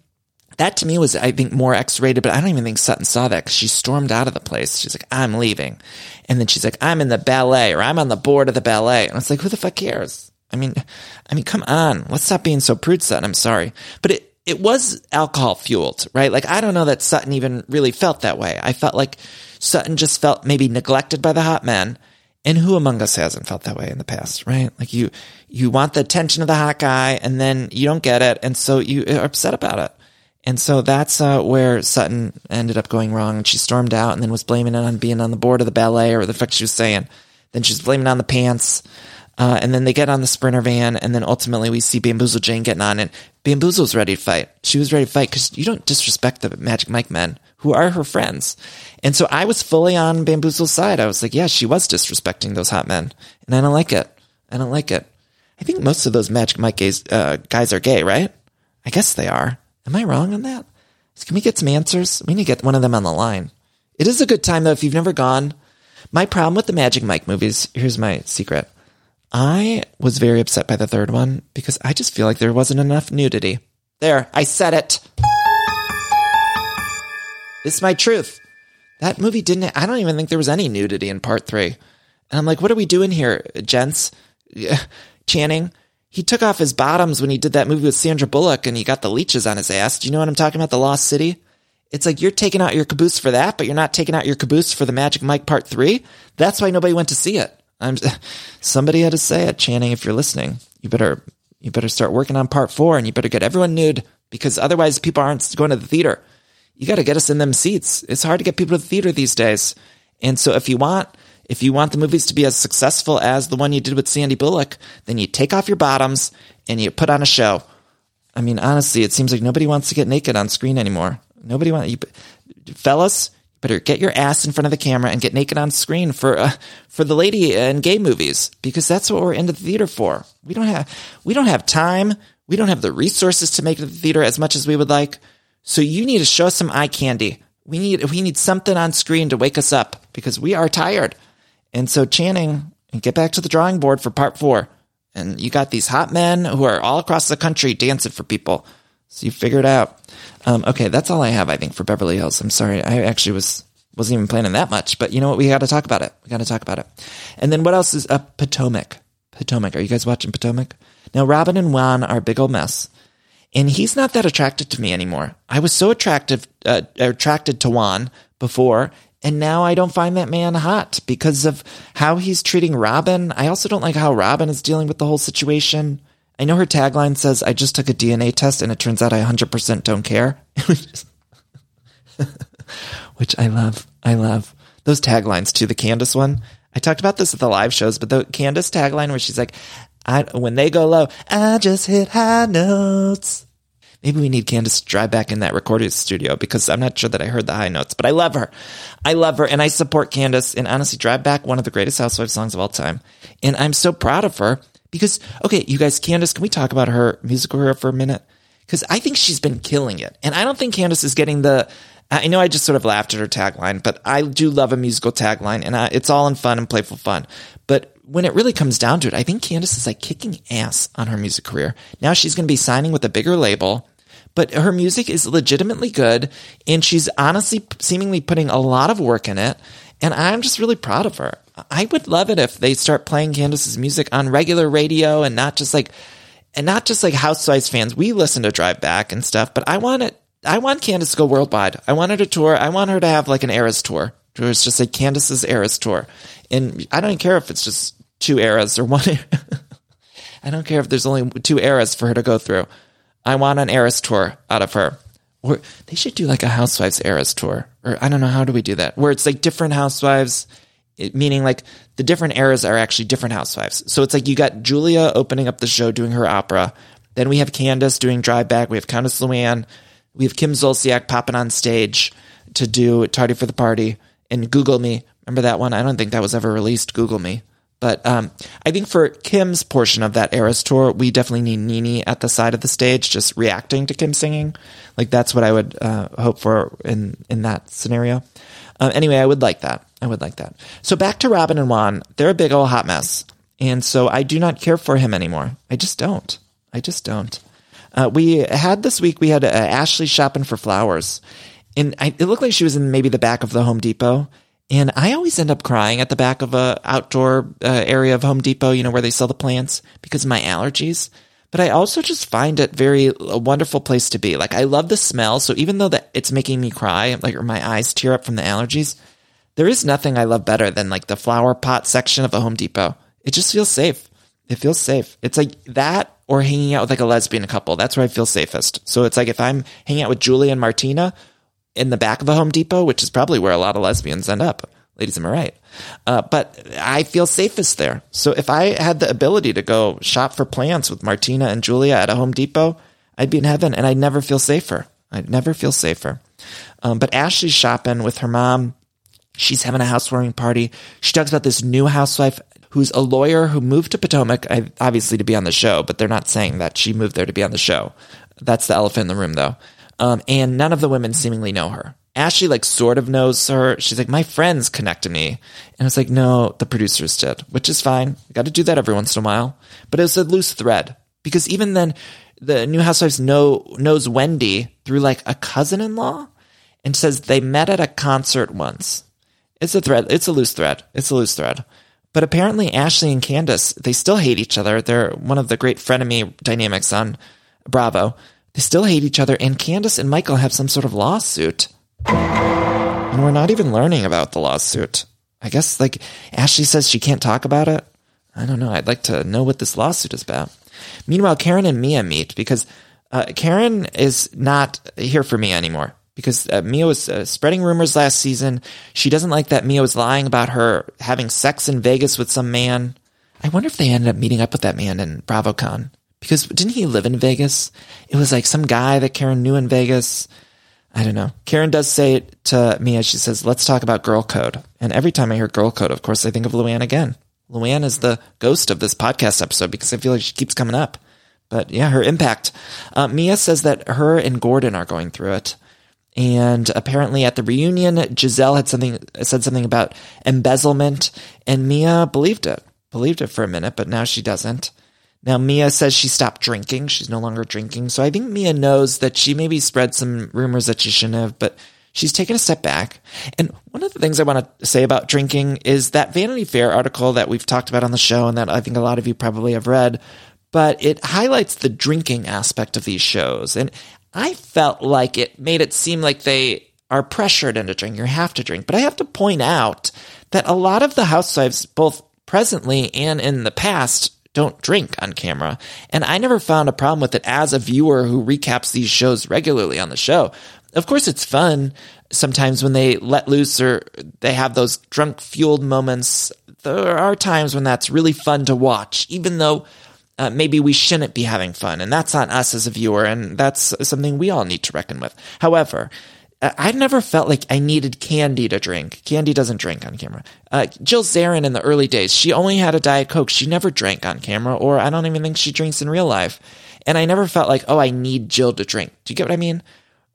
That to me was, I think, more X-rated, but I don't even think Sutton saw that because she stormed out of the place. She's like, "I'm leaving," and then she's like, "I'm in the ballet," or "I'm on the board of the ballet," and it's like, who the fuck cares? I mean, I mean, come on, let's stop being so prude, Sutton. I'm sorry, but it it was alcohol fueled, right? Like, I don't know that Sutton even really felt that way. I felt like Sutton just felt maybe neglected by the hot men. And who among us hasn't felt that way in the past, right? Like you, you want the attention of the hot guy and then you don't get it. And so you are upset about it. And so that's uh, where Sutton ended up going wrong. And she stormed out and then was blaming it on being on the board of the ballet or the fuck she was saying. Then she's blaming on the pants. Uh, and then they get on the sprinter van, and then ultimately we see Bamboozle Jayne getting on, and Bamboozle's ready to fight. She was ready to fight because you don't disrespect the Magic Mike men who are her friends. And so I was fully on Bamboozle's side. I was like, yeah, she was disrespecting those hot men, and I don't like it. I don't like it. I think most of those Magic Mike gays, uh, guys are gay, right? I guess they are. Am I wrong on that? Can we get some answers? We need to get one of them on the line. It is a good time though if you've never gone. My problem with the Magic Mike movies, here's my secret. I was very upset by the third one because I just feel like there wasn't enough nudity. There, I said it. It's my truth. That movie didn't, I don't even think there was any nudity in part three. And I'm like, what are we doing here, gents? Channing, he took off his bottoms when he did that movie with Sandra Bullock and he got the leeches on his ass. Do you know what I'm talking about? The Lost City? It's like you're taking out your caboose for that, but you're not taking out your caboose for the Magic Mike Part 3. That's why nobody went to see it. I'm somebody had to say it, Channing. If you're listening, you better you better start working on part four, and you better get everyone nude because otherwise people aren't going to the theater. You got to get us in them seats. It's hard to get people to the theater these days, and so if you want if you want the movies to be as successful as the one you did with Sandy Bullock, then you take off your bottoms and you put on a show. I mean, honestly, it seems like nobody wants to get naked on screen anymore. Nobody wants you, fellas better get your ass in front of the camera and get naked on screen for uh, for the lady and gay movies because that's what we're into the theater for. We don't have we don't have time. We don't have the resources to make the theater as much as we would like. So you need to show us some eye candy. We need we need something on screen to wake us up because we are tired. And so Channing, get back to the drawing board for part four. And you got these hot men who are all across the country dancing for people. So you figure it out. Um, okay, that's all I have, I think, for Beverly Hills. I'm sorry. I actually was, wasn't even planning that much, but you know what? We got to talk about it. We got to talk about it. And then what else is up? Potomac? Potomac. Are you guys watching Potomac? Now, Robin and Juan are a big old mess. And he's not that attracted to me anymore. I was so attractive, uh, attracted to Juan before, and now I don't find that man hot because of how he's treating Robin. I also don't like how Robin is dealing with the whole situation. I know her tagline says, I just took a DNA test and it turns out I 100% don't care. Which I love. I love. Those taglines too. The Candiace one. I talked about this at the live shows, but the Candiace tagline where she's like, I, when they go low, I just hit high notes. Maybe we need Candiace to drive back in that recording studio because I'm not sure that I heard the high notes, but I love her. I love her and I support Candiace and honestly drive back one of the greatest housewife songs of all time. And I'm so proud of her because, okay, you guys, Candiace, can we talk about her musical career for a minute? Because I think she's been killing it. And I don't think Candiace is getting the, I know I just sort of laughed at her tagline, but I do love a musical tagline and I, it's all in fun and playful fun. But when it really comes down to it, I think Candiace is like kicking ass on her music career. Now she's going to be signing with a bigger label, but her music is legitimately good and she's honestly seemingly putting a lot of work in it. And I'm just really proud of her. I would love it if they start playing Candiace's music on regular radio and not just like and not just like Housewives fans. We listen to Drive Back and stuff, but I want it. I want Candiace to go worldwide. I want her to tour. I want her to have like an Eras tour. Where it's just like Candiace's Eras tour, and I don't care if it's just two eras or one. I don't care if there's only two eras for her to go through. I want an Eras tour out of her. Or they should do like a Housewives Eras tour. Or I don't know, how do we do that? Where it's like different housewives, it, meaning like the different eras are actually different housewives. So it's like you got Julia opening up the show doing her opera. Then we have Candiace doing Drive Back. We have Countess Luann. We have Kim Zolciak popping on stage to do Tardy for the Party and Google Me. Remember that one? I don't think that was ever released. Google Me. But um, I think for Kim's portion of that Eras tour, we definitely need NeNe at the side of the stage, just reacting to Kim singing. Like that's what I would uh, hope for in in that scenario. Uh, anyway, I would like that. I would like that. So back to Robin and Juan. They're a big old hot mess, and so I do not care for him anymore. I just don't. I just don't. Uh, we had this week. We had uh, Ashley shopping for flowers, and I, it looked like she was in maybe the back of the Home Depot and I always end up crying at the back of a outdoor uh, area of Home Depot, you know, where they sell the plants because of my allergies. But I also just find it very a wonderful place to be. Like I love the smell, so even though that it's making me cry, like or my eyes tear up from the allergies, there is nothing I love better than like the flower pot section of a Home Depot. It just feels safe. It feels safe. It's like that or hanging out with like a lesbian couple. That's where I feel safest. So it's like if I'm hanging out with Julie and Martina, in the back of a Home Depot, which is probably where a lot of lesbians end up. Ladies, am I right? Uh, but I feel safest there. So if I had the ability to go shop for plants with Martina and Julia at a Home Depot, I'd be in heaven and I'd never feel safer. I'd never feel safer. Um, but Ashley's shopping with her mom. She's having a housewarming party. She talks about this new housewife who's a lawyer who moved to Potomac, obviously to be on the show, but they're not saying that she moved there to be on the show. That's the elephant in the room, though. Um, and none of the women seemingly know her. Ashley like sort of knows her. She's like, my friends connected me. And it's like, no, the producers did, which is fine. Got to do that every once in a while. But it was a loose thread because even then the new housewives know, knows Wendy through like a cousin-in-law and says they met at a concert once. It's a thread. It's a loose thread. It's a loose thread. But apparently Ashley and Candiace, they still hate each other. They're one of the great frenemy dynamics on Bravo. They still hate each other, and Candiace and Michael have some sort of lawsuit. And we're not even learning about the lawsuit. I guess, like, Ashley says she can't talk about it. I don't know. I'd like to know what this lawsuit is about. Meanwhile, Karen and Mia meet because uh, Karen is not here for Mia anymore because uh, Mia was uh, spreading rumors last season. She doesn't like that Mia was lying about her having sex in Vegas with some man. I wonder if they ended up meeting up with that man in BravoCon because didn't he live in Vegas? It was like some guy that Karen knew in Vegas. I don't know. Karen does say it to me as she says, let's talk about girl code. And every time I hear girl code, of course, I think of Luann again. Luann is the ghost of this podcast episode because I feel like she keeps coming up. But yeah, her impact. Uh, Mia says that her and Gordon are going through it. And apparently at the reunion, Gizelle had something, said something about embezzlement and Mia believed it, believed it for a minute, but now she doesn't. Now, Mia says she stopped drinking. She's no longer drinking. So I think Mia knows that she maybe spread some rumors that she shouldn't have, but she's taken a step back. And one of the things I want to say about drinking is that Vanity Fair article that we've talked about on the show and that I think a lot of you probably have read, but it highlights the drinking aspect of these shows. And I felt like it made it seem like they are pressured into drinking or have to drink. But I have to point out that a lot of the housewives, both presently and in the past, don't drink on camera. And I never found a problem with it as a viewer who recaps these shows regularly on the show. Of course, it's fun sometimes when they let loose or they have those drunk fueled moments. There are times when that's really fun to watch, even though uh, maybe we shouldn't be having fun. And that's on us as a viewer. And that's something we all need to reckon with. However, I never felt like I needed Candy to drink. Candy doesn't drink on camera. Uh, Jill Zarin in the early days, she only had a Diet Coke. She never drank on camera, or I don't even think she drinks in real life. And I never felt like, oh, I need Jill to drink. Do you get what I mean?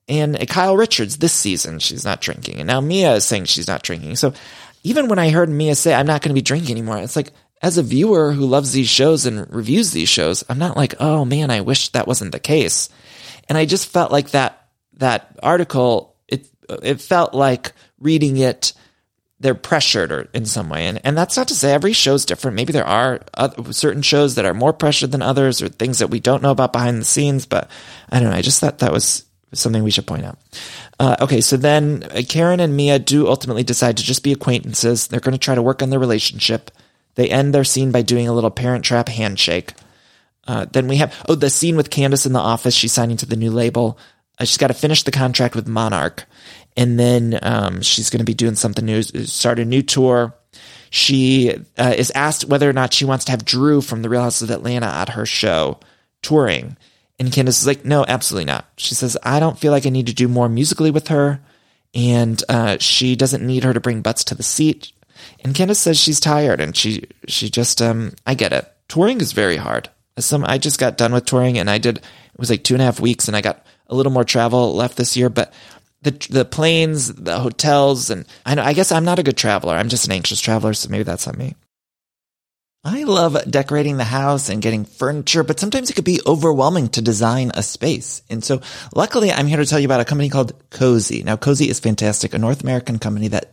And Kyle Richards this season, she's not drinking. And now Mia is saying she's not drinking. So even when I heard Mia say, I'm not going to be drinking anymore, it's like, as a viewer who loves these shows and reviews these shows, I'm not like, oh man, I wish that wasn't the case. And I just felt like that, that article it felt like reading it they're pressured or in some way. And, and that's not to say every show's different. Maybe there are other, certain shows that are more pressured than others or things that we don't know about behind the scenes. But I don't know. I just thought that was something we should point out. Uh, okay. So then uh, Karen and Mia do ultimately decide to just be acquaintances. They're going to try to work on their relationship. They end their scene by doing a little parent trap handshake. Uh, then we have, oh, the scene with Candiace in the office. She's signing to the new label. Uh, she's got to finish the contract with Monarch and then um, she's going to be doing something new, start a new tour. She uh, is asked whether or not she wants to have Drew from the Real House of Atlanta at her show touring. And Candiace is like, no, absolutely not. She says, I don't feel like I need to do more musically with her. And uh, she doesn't need her to bring butts to the seat. And Candiace says she's tired and she, she just, um, I get it. Touring is very hard. Some, I just got done with touring and I did, it was like two and a half weeks and I got a little more travel left this year, but the the planes, the hotels, and I know. I guess I'm not a good traveler. I'm just an anxious traveler, so maybe that's on me. I love decorating the house and getting furniture, but sometimes it could be overwhelming to design a space. And so luckily I'm here to tell you about a company called Cozey. Now Cozey is fantastic, a North American company that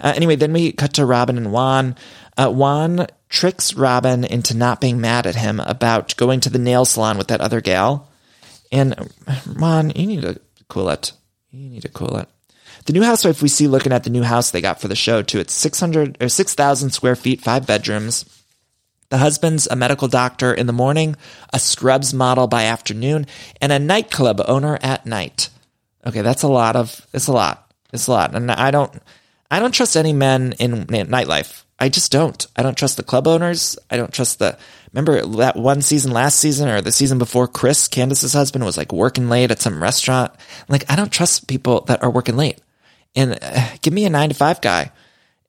Uh, anyway, then we cut to Robin and Juan. Uh, Juan tricks Robin into not being mad at him about going to the nail salon with that other gal. And Juan, you need to cool it. You need to cool it. The new housewife we see looking at the new house they got for the show too. It's 600 or 6,000 square feet, five bedrooms. The husband's a medical doctor in the morning, a scrubs model by afternoon, and a nightclub owner at night. Okay, that's a lot of, it's a lot. It's a lot. And I don't, I don't trust any men in nightlife. I just don't. I don't trust the club owners. I don't trust the. Remember that one season last season or the season before? Chris, Candiace's husband, was like working late at some restaurant. Like I don't trust people that are working late. And uh, give me a nine to five guy.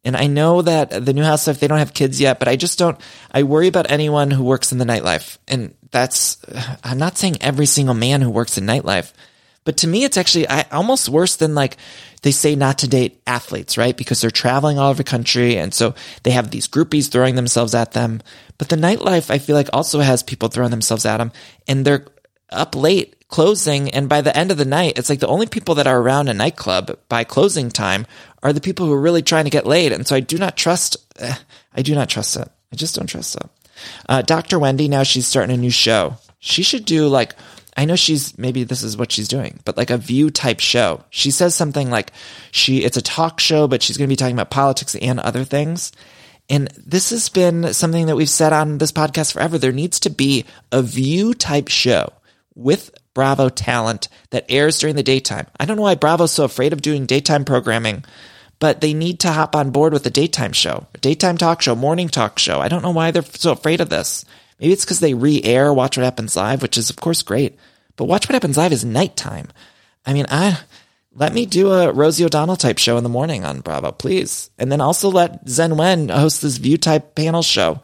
And I know that the new house stuff, they don't have kids yet, but I just don't, I worry about anyone who works in the nightlife. And that's, I'm not saying every single man who works in nightlife, but to me, it's actually I, almost worse than like they say not to date athletes, right? Because they're traveling all over the country. And so they have these groupies throwing themselves at them. But the nightlife, I feel like also has people throwing themselves at them and they're up late closing. And by the end of the night, it's like the only people that are around a nightclub by closing time are the people who are really trying to get laid. And so I do not trust, eh, I do not trust it. I just don't trust it. Uh, Dr. Wendy, now she's starting a new show. She should do like, I know she's maybe this is what she's doing, but like a view type show. She says something like she, it's a talk show, but she's going to be talking about politics and other things. And this has been something that we've said on this podcast forever. There needs to be a view type show with Bravo talent that airs during the daytime. I don't know why Bravo's so afraid of doing daytime programming, but they need to hop on board with a daytime show, a daytime talk show, morning talk show. I don't know why they're so afraid of this. Maybe it's because they re-air Watch What Happens Live, which is of course great, but Watch What Happens Live is nighttime. I mean, I let me do a Rosie O'Donnell type show in the morning on Bravo, please, and then also let Zen Wen host this View type panel show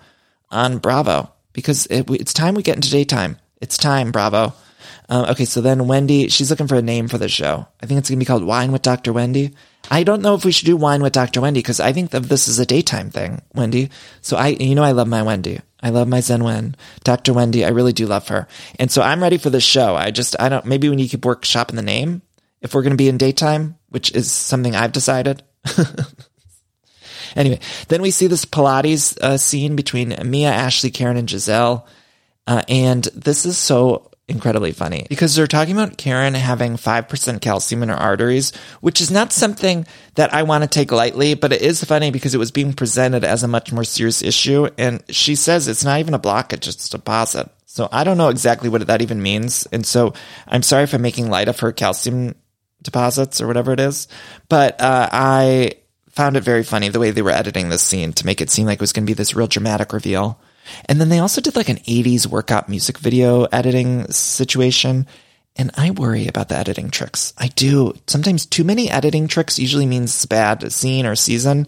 on Bravo because it, it's time we get into daytime. It's time, Bravo. Um, okay, so then Wendy, she's looking for a name for the show. I think it's going to be called Wine with Dr. Wendy. I don't know if we should do Wine with Dr. Wendy because I think that this is a daytime thing, Wendy. So I, you know, I love my Wendy. I love my Zen Wen. Dr. Wendy, I really do love her. And so I'm ready for this show. I just, I don't, maybe we need to keep workshopping the name if we're going to be in daytime, which is something I've decided. anyway, then we see this Pilates uh, scene between Mia, Ashley, Karen, and Gizelle. Uh, and this is so incredibly funny because they're talking about Karen having 5% calcium in her arteries, which is not something that I want to take lightly, but it is funny because it was being presented as a much more serious issue. And she says it's not even a blockage, it's just a deposit. So I don't know exactly what that even means. And so I'm sorry if I'm making light of her calcium deposits or whatever it is, but uh, I found it very funny the way they were editing this scene to make it seem like it was going to be this real dramatic reveal. And then they also did like an 80s workout music video editing situation. And I worry about the editing tricks. I do. Sometimes too many editing tricks usually means bad scene or season.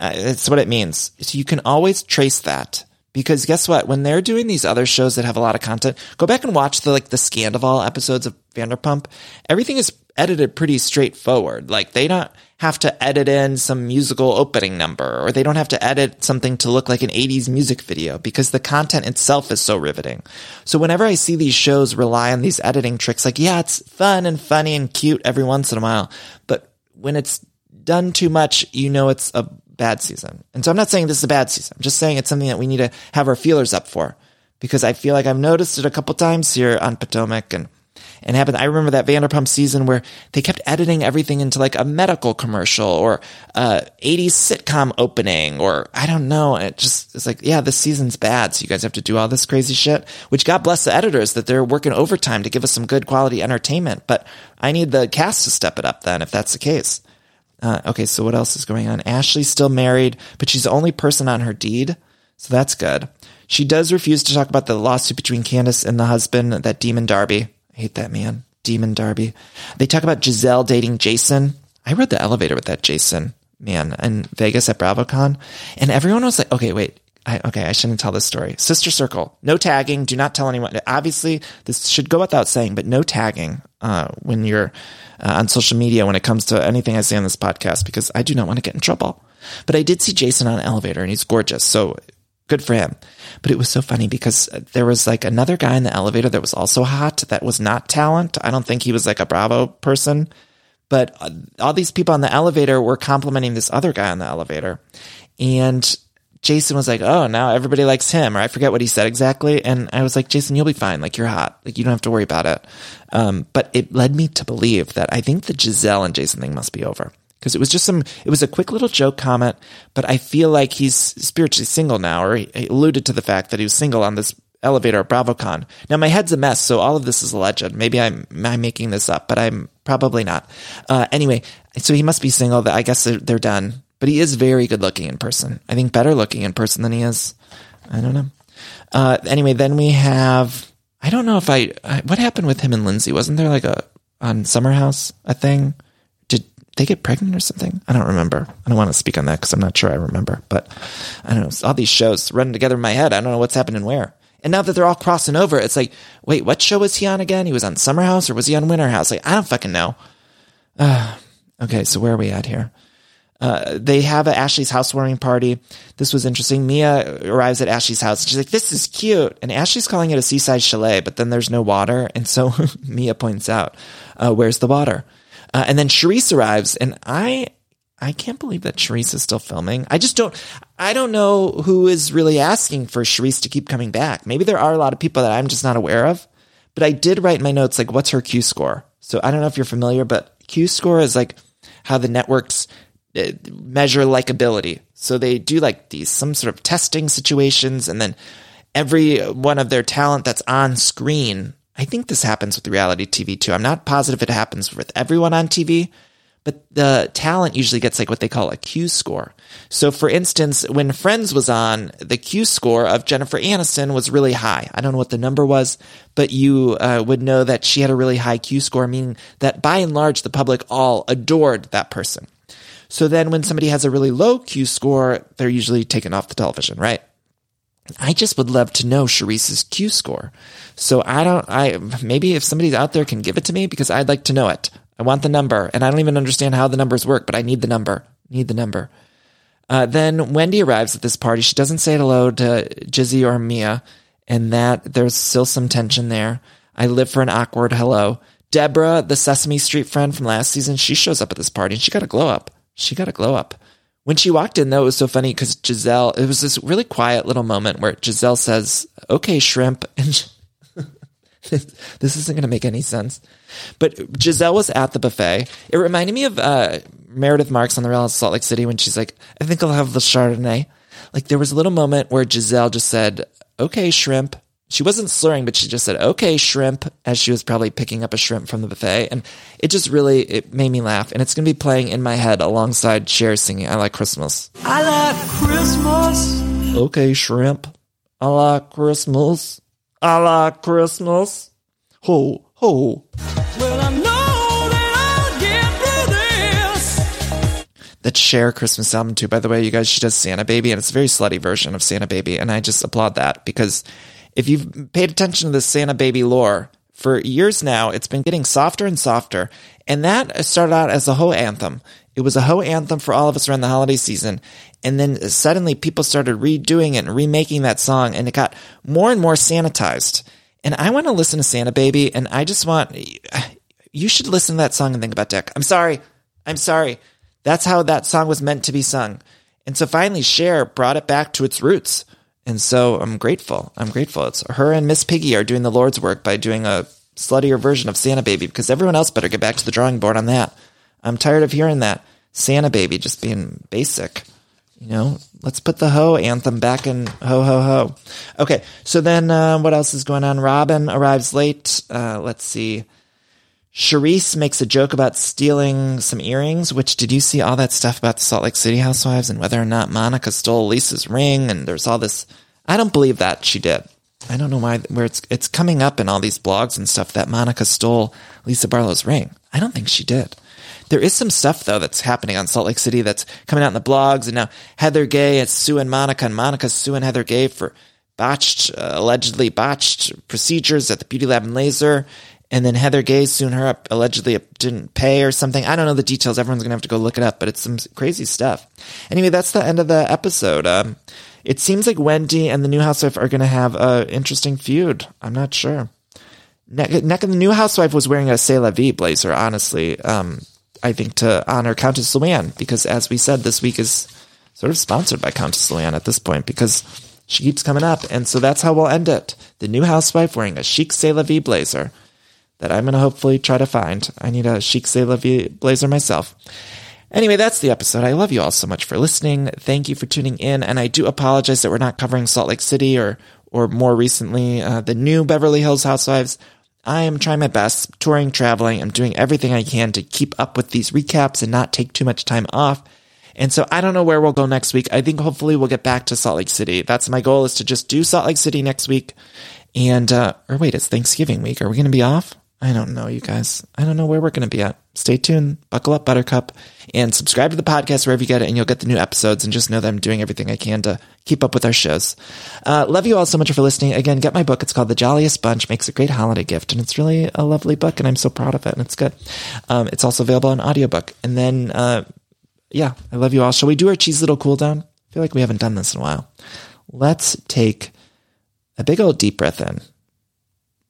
Uh, it's what it means. So you can always trace that. Because guess what? When they're doing these other shows that have a lot of content, go back and watch the like the Scandoval episodes of Vanderpump. Everything is edited pretty straightforward. Like they don't have to edit in some musical opening number or they don't have to edit something to look like an 80s music video because the content itself is so riveting. So whenever I see these shows rely on these editing tricks, like, yeah, it's fun and funny and cute every once in a while, but when it's done too much, you know it's a bad season. And so I'm not saying this is a bad season. I'm just saying it's something that we need to have our feelers up for because I feel like I've noticed it a couple times here on Potomac and and happened. I remember that Vanderpump season where they kept editing everything into like a medical commercial or a 80s sitcom opening or I don't know. It just, it's like, yeah, this season's bad. So you guys have to do all this crazy shit, which God bless the editors that they're working overtime to give us some good quality entertainment. But I need the cast to step it up then if that's the case. Uh, okay, so what else is going on? Ashley's still married, but she's the only person on her deed. So that's good. She does refuse to talk about the lawsuit between Candiace and the husband, that demon Darby. I hate that man. Demon Darby. They talk about Gizelle dating Jason. I rode the elevator with that Jason man in Vegas at BravoCon. And everyone was like, okay, wait. I, okay, I shouldn't tell this story. Sister Circle, no tagging. Do not tell anyone. Obviously, this should go without saying, but no tagging uh, when you're uh, on social media when it comes to anything I say on this podcast because I do not want to get in trouble. But I did see Jason on an elevator and he's gorgeous. So good for him. But it was so funny because there was like another guy in the elevator that was also hot that was not talent. I don't think he was like a Bravo person, but uh, all these people on the elevator were complimenting this other guy on the elevator. And Jason was like, "Oh, now everybody likes him," or I forget what he said exactly. And I was like, "Jason, you'll be fine. Like you're hot. Like you don't have to worry about it." Um, but it led me to believe that I think the Gizelle and Jason thing must be over because it was just some. It was a quick little joke comment, but I feel like he's spiritually single now, or he, alluded to the fact that he was single on this elevator at BravoCon. Now my head's a mess, so all of this is alleged. Maybe I'm I'm making this up, but I'm probably not. Uh, anyway, so he must be single. I guess they're, they're done but he is very good looking in person. I think better looking in person than he is. I don't know. Uh, anyway, then we have, I don't know if I, I, what happened with him and Lindsay? Wasn't there like a, on Summer House, a thing? They get pregnant or something? I don't remember. I don't want to speak on that because I'm not sure I remember, but I don't know. All these shows running together in my head. I don't know what's happening where. And now that they're all crossing over, it's like, wait, what show was he on again? He was on Summer House or was he on Winter House? Like, I don't fucking know. Uh, okay, so where are we at here? Uh, they have Ashley's housewarming party. This was interesting. Mia arrives at Ashley's house. She's like, "This is cute," and Ashley's calling it a seaside chalet, but then there's no water, and so Mia points out, uh, "Where's the water?" Uh, and then Charrisse arrives, and I, I can't believe that Charrisse is still filming. I just don't, I don't know who is really asking for Charrisse to keep coming back. Maybe there are a lot of people that I'm just not aware of, but I did write in my notes like, "What's her Q score?" So I don't know if you're familiar, but Q score is like how the networks uh, measure likability. So they do like these some sort of testing situations, and then every one of their talent that's on screen. I think this happens with reality TV too. I'm not positive it happens with everyone on TV, but the talent usually gets like what they call a Q score. So for instance, when Friends was on, the Q score of Jennifer Aniston was really high. I don't know what the number was, but you uh, would know that she had a really high Q score, meaning that by and large, the public all adored that person. So then when somebody has a really low Q score, they're usually taken off the television, right? I just would love to know Charrisse's Q score. So I don't, I, maybe if somebody out there can give it to me because I'd like to know it. I want the number and I don't even understand how the numbers work, but I need the number. Need the number. Uh, then Wendy arrives at this party. She doesn't say hello to Jizzy or Mia, and that there's still some tension there. I live for an awkward hello. Deborah, the Sesame Street friend from last season, she shows up at this party and she got a glow up she got a glow up. When she walked in, though, it was so funny because Gizelle, it was this really quiet little moment where Gizelle says, okay, shrimp. And she- this isn't going to make any sense. But Gizelle was at the buffet. It reminded me of uh, Meredith Marks on the Real Salt Lake City when she's like, I think I'll have the Chardonnay. Like there was a little moment where Gizelle just said, okay, shrimp. She wasn't slurring, but she just said, okay, shrimp, as she was probably picking up a shrimp from the buffet. And it just really, it made me laugh. And it's going to be playing in my head alongside Cher singing, I Like Christmas. I like Christmas. Okay, shrimp. I like Christmas. I like Christmas. Ho, ho. Well, I know that I'll get through this. That Cher Christmas album too, by the way, you guys, she does Santa Baby, and it's a very slutty version of Santa Baby, and I just applaud that because if you've paid attention to the Santa Baby lore for years now, it's been getting softer and softer, and that started out as a Ho anthem. It was a Ho anthem for all of us around the holiday season, and then suddenly people started redoing it and remaking that song, and it got more and more sanitized. And I want to listen to Santa Baby, and I just want you should listen to that song and think about Dick. I'm sorry. I'm sorry. That's how that song was meant to be sung. And so finally, Cher brought it back to its roots. And so I'm grateful. I'm grateful. It's her and Miss Piggy are doing the Lord's work by doing a sluttier version of Santa Baby because everyone else better get back to the drawing board on that. I'm tired of hearing that Santa Baby just being basic. You know, let's put the ho anthem back in ho ho ho. Okay, so then uh, what else is going on? Robin arrives late. Uh, let's see. Charrisse makes a joke about stealing some earrings, which did you see all that stuff about the Salt Lake City housewives and whether or not Monica stole Lisa's ring? And there's all this. I don't believe that she did. I don't know why, where it's, it's coming up in all these blogs and stuff that Monica stole Lisa Barlow's ring. I don't think she did. There is some stuff though that's happening on Salt Lake City that's coming out in the blogs, and now Heather Gay is suing Monica, and Monica's suing Heather Gay for botched, uh, allegedly botched procedures at the Beauty Lab and Laser, and then Heather Gay suing her up, allegedly didn't pay or something. I don't know the details. Everyone's gonna have to go look it up, but it's some crazy stuff. Anyway, that's the end of the episode. Um, it seems like Wendy and the new housewife are gonna have a interesting feud. I'm not sure. Neck, Neck the new housewife was wearing a C'est La Vie blazer, honestly. Um, I think to honor Countess Luann, because as we said, this week is sort of sponsored by Countess Luann at this point, because she keeps coming up. And so that's how we'll end it. The new housewife wearing a chic C'est La Vie blazer that I'm going to hopefully try to find. I need a chic C'est blazer myself. Anyway, that's the episode. I love you all so much for listening. Thank you for tuning in. And I do apologize that we're not covering Salt Lake City or, or more recently, uh, the new Beverly Hills Housewives. I am trying my best, touring, traveling. I'm doing everything I can to keep up with these recaps and not take too much time off. And so I don't know where we'll go next week. I think hopefully we'll get back to Salt Lake City. That's my goal is to just do Salt Lake City next week. And, uh, or wait, it's Thanksgiving week. Are we going to be off? I don't know, you guys. I don't know where we're going to be at. Stay tuned, buckle up, Buttercup, and subscribe to the podcast wherever you get it, and you'll get the new episodes. And just know that I'm doing everything I can to keep up with our shows. Uh, love you all so much for listening. Again, get my book. It's called The Jolliest Bunch. Makes a great holiday gift, and it's really a lovely book, and I'm so proud of it, and it's good. Um, it's also available on audiobook. And then, uh, yeah, I love you all. Shall we do our cheese little cool down? I feel like we haven't done this in a while. Let's take a big old deep breath in.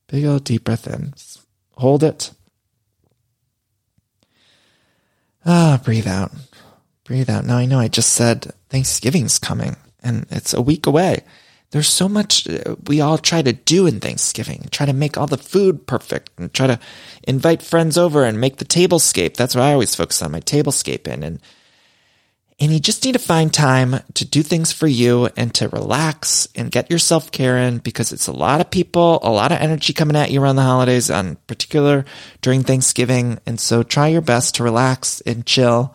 Big old deep breath in. Hold it. Ah, breathe out. Breathe out. Now I know I just said Thanksgiving's coming and it's a week away. There's so much uh, we all try to do in Thanksgiving. Try to make all the food perfect and try to invite friends over and make the tablescape. That's what I always focus on, my tablescape in. And and you just need to find time to do things for you and to relax and get your self care in because it's a lot of people, a lot of energy coming at you around the holidays, on particular during Thanksgiving. And so try your best to relax and chill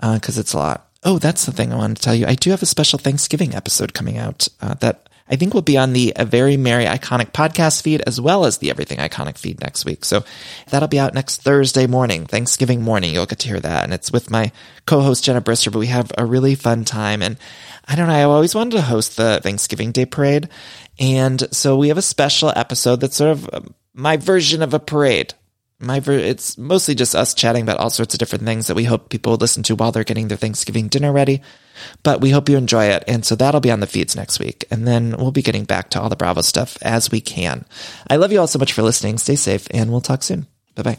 because it's a lot. Oh, that's the thing I wanted to tell you. I do have a special Thanksgiving episode coming out uh, that I think will be on the A Very Merry Iconic podcast feed as well as the Everything Iconic feed next week. So that'll be out next Thursday morning, Thanksgiving morning. You'll get to hear that. And it's with my co-host Jenna Brister, but we have a really fun time. And I don't know, I always wanted to host the Thanksgiving Day parade. And so we have a special episode that's sort of uh, my version of a parade my ver- it's mostly just us chatting about all sorts of different things that we hope people listen to while they're getting their Thanksgiving dinner ready. But we hope you enjoy it. And so that'll be on the feeds next week. And then we'll be getting back to all the Bravo stuff as we can. I love you all so much for listening. Stay safe and we'll talk soon. Bye bye.